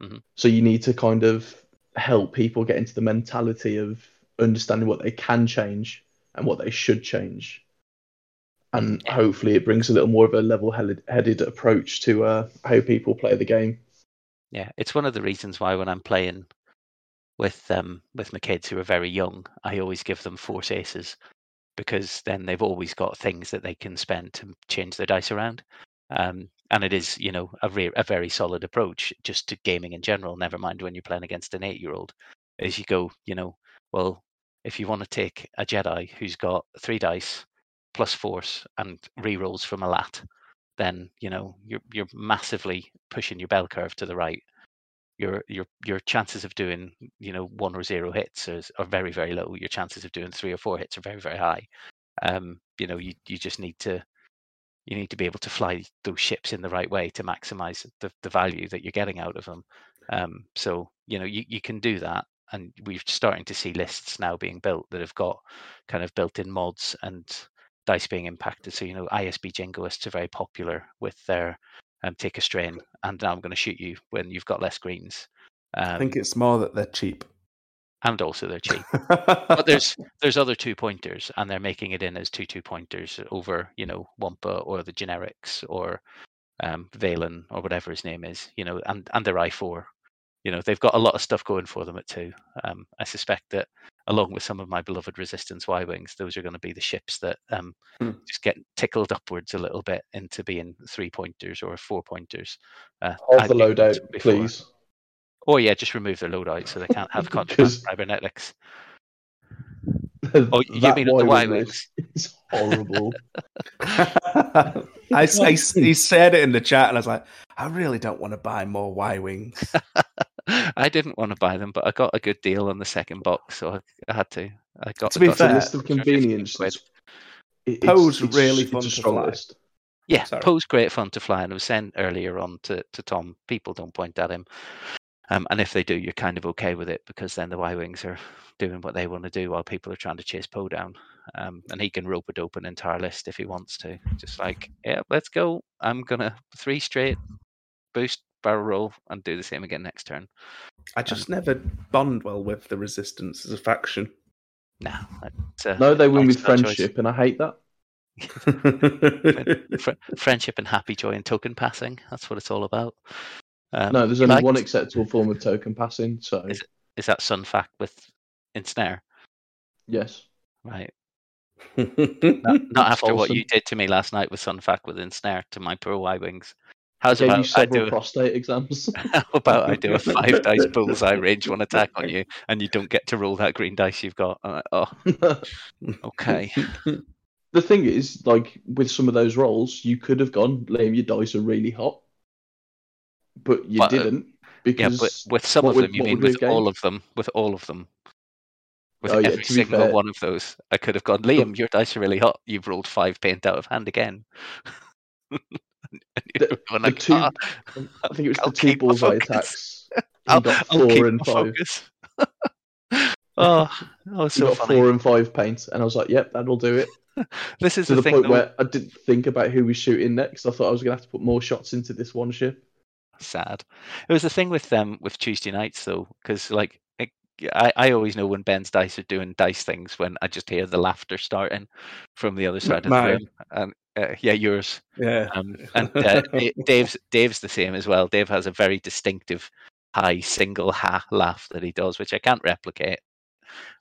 Mm-hmm. So you need to kind of help people get into the mentality of understanding what they can change and what they should change. And hopefully it brings a little more of a level headed approach to uh, how people play the game. Yeah, it's one of the reasons why when I'm playing with um with my kids who are very young, I always give them force aces because then they've always got things that they can spend to change their dice around. Um, and it is, you know, a, re- a very solid approach just to gaming in general. Never mind when you're playing against an eight-year-old, is you go, you know, well, if you want to take a Jedi who's got three dice plus force and re-rolls from a lat, then you know you're you're massively pushing your bell curve to the right your your your chances of doing you know one or zero hits are, are very very low. Your chances of doing three or four hits are very very high. Um, you know you you just need to you need to be able to fly those ships in the right way to maximize the, the value that you're getting out of them. Um, so you know you, you can do that, and we're starting to see lists now being built that have got kind of built-in mods and dice being impacted. So you know ISB Jingoists are very popular with their um, take a strain, and now I'm going to shoot you when you've got less greens. Um, I think it's more that they're cheap. and also they're cheap. but there's there's other two pointers, and they're making it in as two two pointers over you know Wampa or the generics or um, Valen or whatever his name is, you know, and and their i four. You know, they've got a lot of stuff going for them at two. Um, I suspect that along with some of my beloved Resistance Y wings, those are going to be the ships that um, Hmm. just get tickled upwards a little bit into being three pointers or four pointers. Uh, Half the I've used loadout, please. Or yeah, just remove their loadout so they can't have contraband Because- cybernetics. Oh, you mean the Y-wing Y list horrible. I, I, he said it in the chat, and I was like, I really don't want to buy more Y wings. I didn't want to buy them, but I got a good deal on the second box, so I, I had to. I got To be got It's fair, list of convenience. quid. It's, it- Poe's it's, really it's fun a to fly. Yeah, Sorry. Poe's great fun to fly, and I was saying earlier on to, to Tom, people don't point at him, um, and if they do, you're kind of okay with it because then the Y wings are doing what they want to do while people are trying to chase Poe down, um, and he can rope a dope an entire list if he wants to. Just like, yeah, let's go. I'm gonna three straight boost barrel roll and do the same again next turn. I just never bond well with the Resistance as a faction. Nah, it's a No, they win with lifestyle choice. friendship, and I hate that. Friendship and happy joy and token passing. That's what it's all about. Um, No, there's only liked- one acceptable form of token passing. So Is Is that Sun Fac with Ensnare? yes, Right. Not, not after what you did to me last night with Sun Fac with Ensnare to my poor Y wings. How's about I do? prostate exams. How about I do a five dice bullseye range one attack on you, and you don't get to roll that green dice you've got? I'm like, oh, okay. the thing is, like with some of those rolls, you could have gone, Liam, your dice are really hot, but you But, uh, didn't Yeah, because but with some of would- them, you mean with all of them? With all of them. With Oh, every be single fair- one of those, I could have gone, Liam, your dice are really hot. You've rolled five paint out of hand again. The- the two- "Ah, I think it was I'll the two bullseye focus." attacks. I'll, got I'll four and five. oh, was so got funny. four and five paint, and I was like, "Yep, that'll do it." This is To the, the, thing, point where I didn't think about who was shooting next. I thought I was going to have to put more shots into this one ship. sad. It was the thing with them with Tuesday nights though, because like I, I always know when Ben's dice are doing dice things when I just hear the laughter starting from the other side of the room. And uh, yeah, yours. yeah. Um, and uh, Dave's Dave's the same as well. Dave has a very distinctive high single ha laugh that he does, which I can't replicate.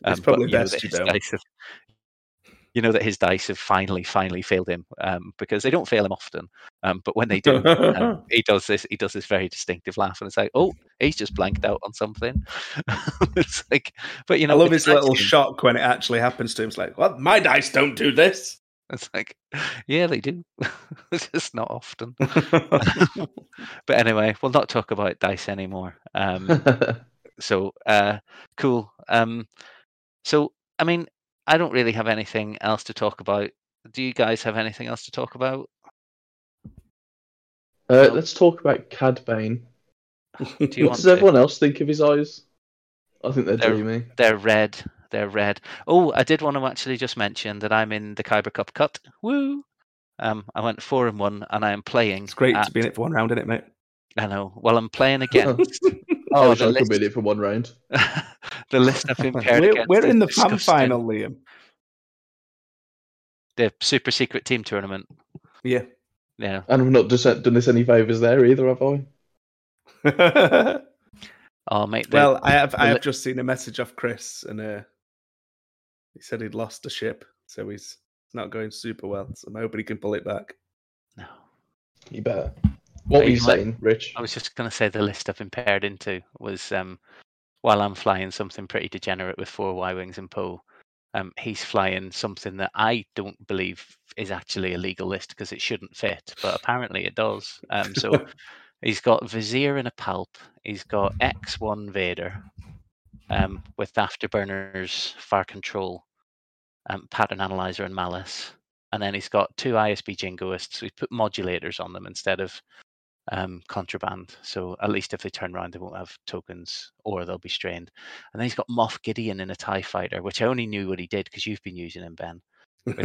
Um, It's probably but you know best you don't. dice have- you know that his dice have finally, finally failed him um, because they don't fail him often. Um, but when they do, um, he does this. He does this very distinctive laugh, and it's like, oh, he's just blanked out on something. it's like, but you know, I love his little game. shock when it actually happens to him. It's like, well, my dice don't do this. It's like, yeah, they do. it's just not often. But anyway, we'll not talk about dice anymore. Um, so uh, cool. Um, so I mean, I don't really have anything else to talk about. Do you guys have anything else to talk about? Uh, let's talk about Cad Bane. Do you What want does to? everyone else think of his eyes? I think they're, They're- dreamy. They're red. They're red. Oh, I did want to actually just mention that I'm in the Kyber Cup cut. Woo! Um, I went four and one, and I am playing. It's great at- to be in it for one round, isn't it, mate? I know. Well, I'm playing against I Oh, wish the I could list- win it for one round. the list I've been We're, against. we're in the fan final, Liam. The super secret team tournament. Yeah. Yeah. And I've not just done this any favours there either, have I? Oh, mate. the- well, I have I have li- just seen a message off Chris, and uh, he said he'd lost a ship, so he's not going super well. So I'm hoping he can pull it back. no. You better. What were Hey, you Mike- saying, Rich? I was just going to say the list I've been paired into was um, while I'm flying something pretty degenerate with four Y wings and Poe, um, he's flying something that I don't believe is actually a legal list because it shouldn't fit, but apparently it does. Um, so he's got Vizier and a Palp. He's got X1 Vader um, with Afterburners, Fire Control, um, Pattern Analyzer, and Malice. And then he's got two ISB Jingoists. We put modulators on them instead of um, contraband. So at least if they turn around, they won't have tokens or they'll be strained. And then he's got Moff Gideon in a TIE fighter, which I only knew what he did because you've been using him, Ben.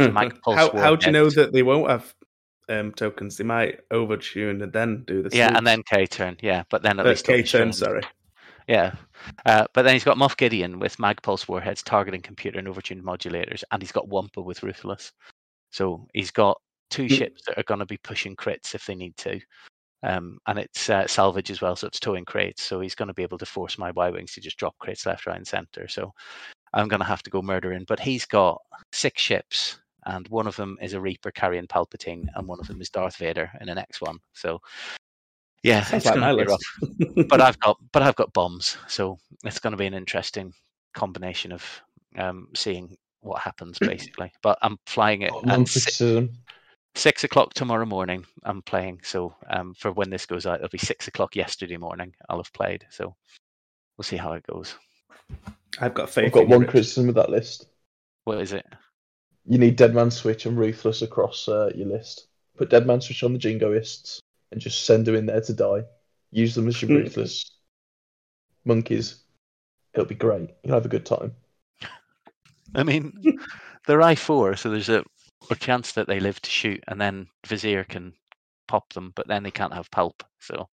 How how do you know that they won't have um, tokens? They might overtune and then do the Yeah, and then K turn. Yeah, but then at Uh, least K turn. Sorry. Yeah. Uh, but then he's got Moff Gideon with Magpulse warheads, targeting computer and overtuned modulators, and he's got Wampa with Ruthless. So he's got two Mm. ships that are going to be pushing crits if they need to. Um, and it's uh, salvage as well, so it's towing crates. So he's going to be able to force my Y Wings to just drop crates left, right, and center. So I'm going to have to go murdering. But he's got six ships, and one of them is a Reaper carrying Palpatine, and one of them is Darth Vader in an X1. So yeah, Sounds it's like going my to be rough but I've got but I've got bombs, so it's going to be an interesting combination of um, seeing what happens basically. But I'm flying it One at si-. Six o'clock tomorrow morning. I'm playing, so um, for when this goes out, it'll be six o'clock yesterday morning. I'll have played, so we'll see how it goes. I've got faith. I've got one Rich. criticism of that list. What is it? You need Dead Man Switch and Ruthless across uh, your list. Put Dead Man Switch on the Jingoists and just send them in there to die. Use them as your. Ruthless monkeys. It'll be great. You'll have a good time. I mean, they're I four, so there's a, a chance that they live to shoot, and then Vizier can pop them, but then they can't have Palp. So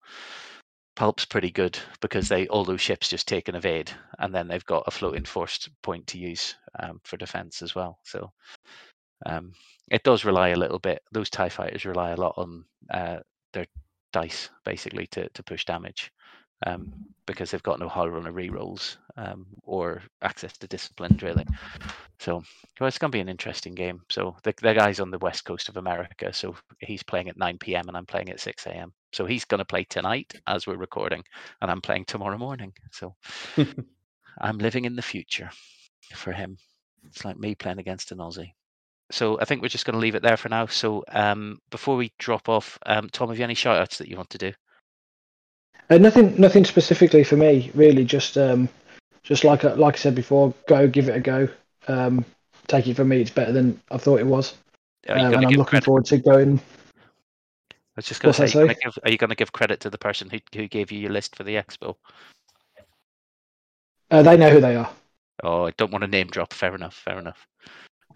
Palp's pretty good because they all those ships just take an evade, and then they've got a floating forced point to use um, for defense as well. So um, it does rely a little bit. Those Tie fighters rely a lot on uh, their dice basically to to push damage. Um, because they've got no Howlrunner rerolls um, or access to disciplined drilling. So well, it's going to be an interesting game. So the, the guy's on the west coast of America, so he's playing at 9 p.m. and I'm playing at 6 a.m. So he's going to play tonight as we're recording, and I'm playing tomorrow morning. So I'm living in the future for him. It's like me playing against an Aussie. So I think we're just going to leave it there for now. So um, before we drop off, um, Tom, have you any shout outs that you want to do? Uh, nothing, nothing specifically for me, really. Just, um, just like I- like I said before, go give it a go. Um, take it from me, it's better than I thought it was, um, and I'm looking credit? forward to going. I was just going to say, are you gonna give- are you going to give credit to the person who, who gave you your list for the expo? Uh, they know who they are. Oh, I don't want to name drop. Fair enough. Fair enough.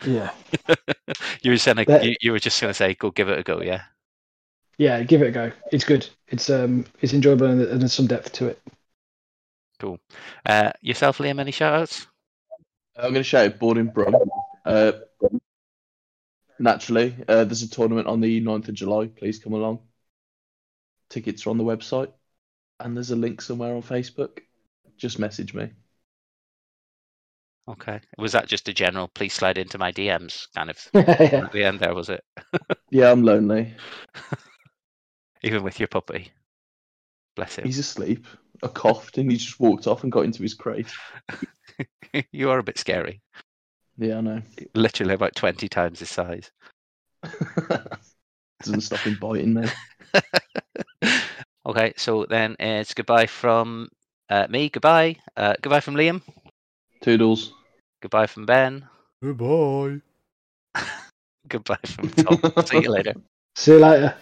Yeah, you were saying like, you, you were just going to say, go give it a go. Yeah. yeah, give it a go. It's good. It's um, it's enjoyable and there's some depth to it. Cool. Uh, yourself, Liam, any shout outs? I'm going to shout out Boarding Brum. Uh, naturally, uh, there's a tournament on the 9th of July. Please come along. Tickets are on the website, and there's a link somewhere on Facebook. Just message me. Okay. Was that just a general, please slide into my DMs kind of yeah. at the end there, was it? Yeah, I'm lonely. Even with your puppy. Bless him. He's asleep. I coughed, and he just walked off and got into his crate. you are a bit scary. Yeah, I know. Literally about 20 times his size. Doesn't stop him biting me. okay, so then it's goodbye from uh, me. Goodbye. Uh, goodbye from Liam. Toodles. Goodbye from Ben. Goodbye. Goodbye from Tom. See you later. See you later.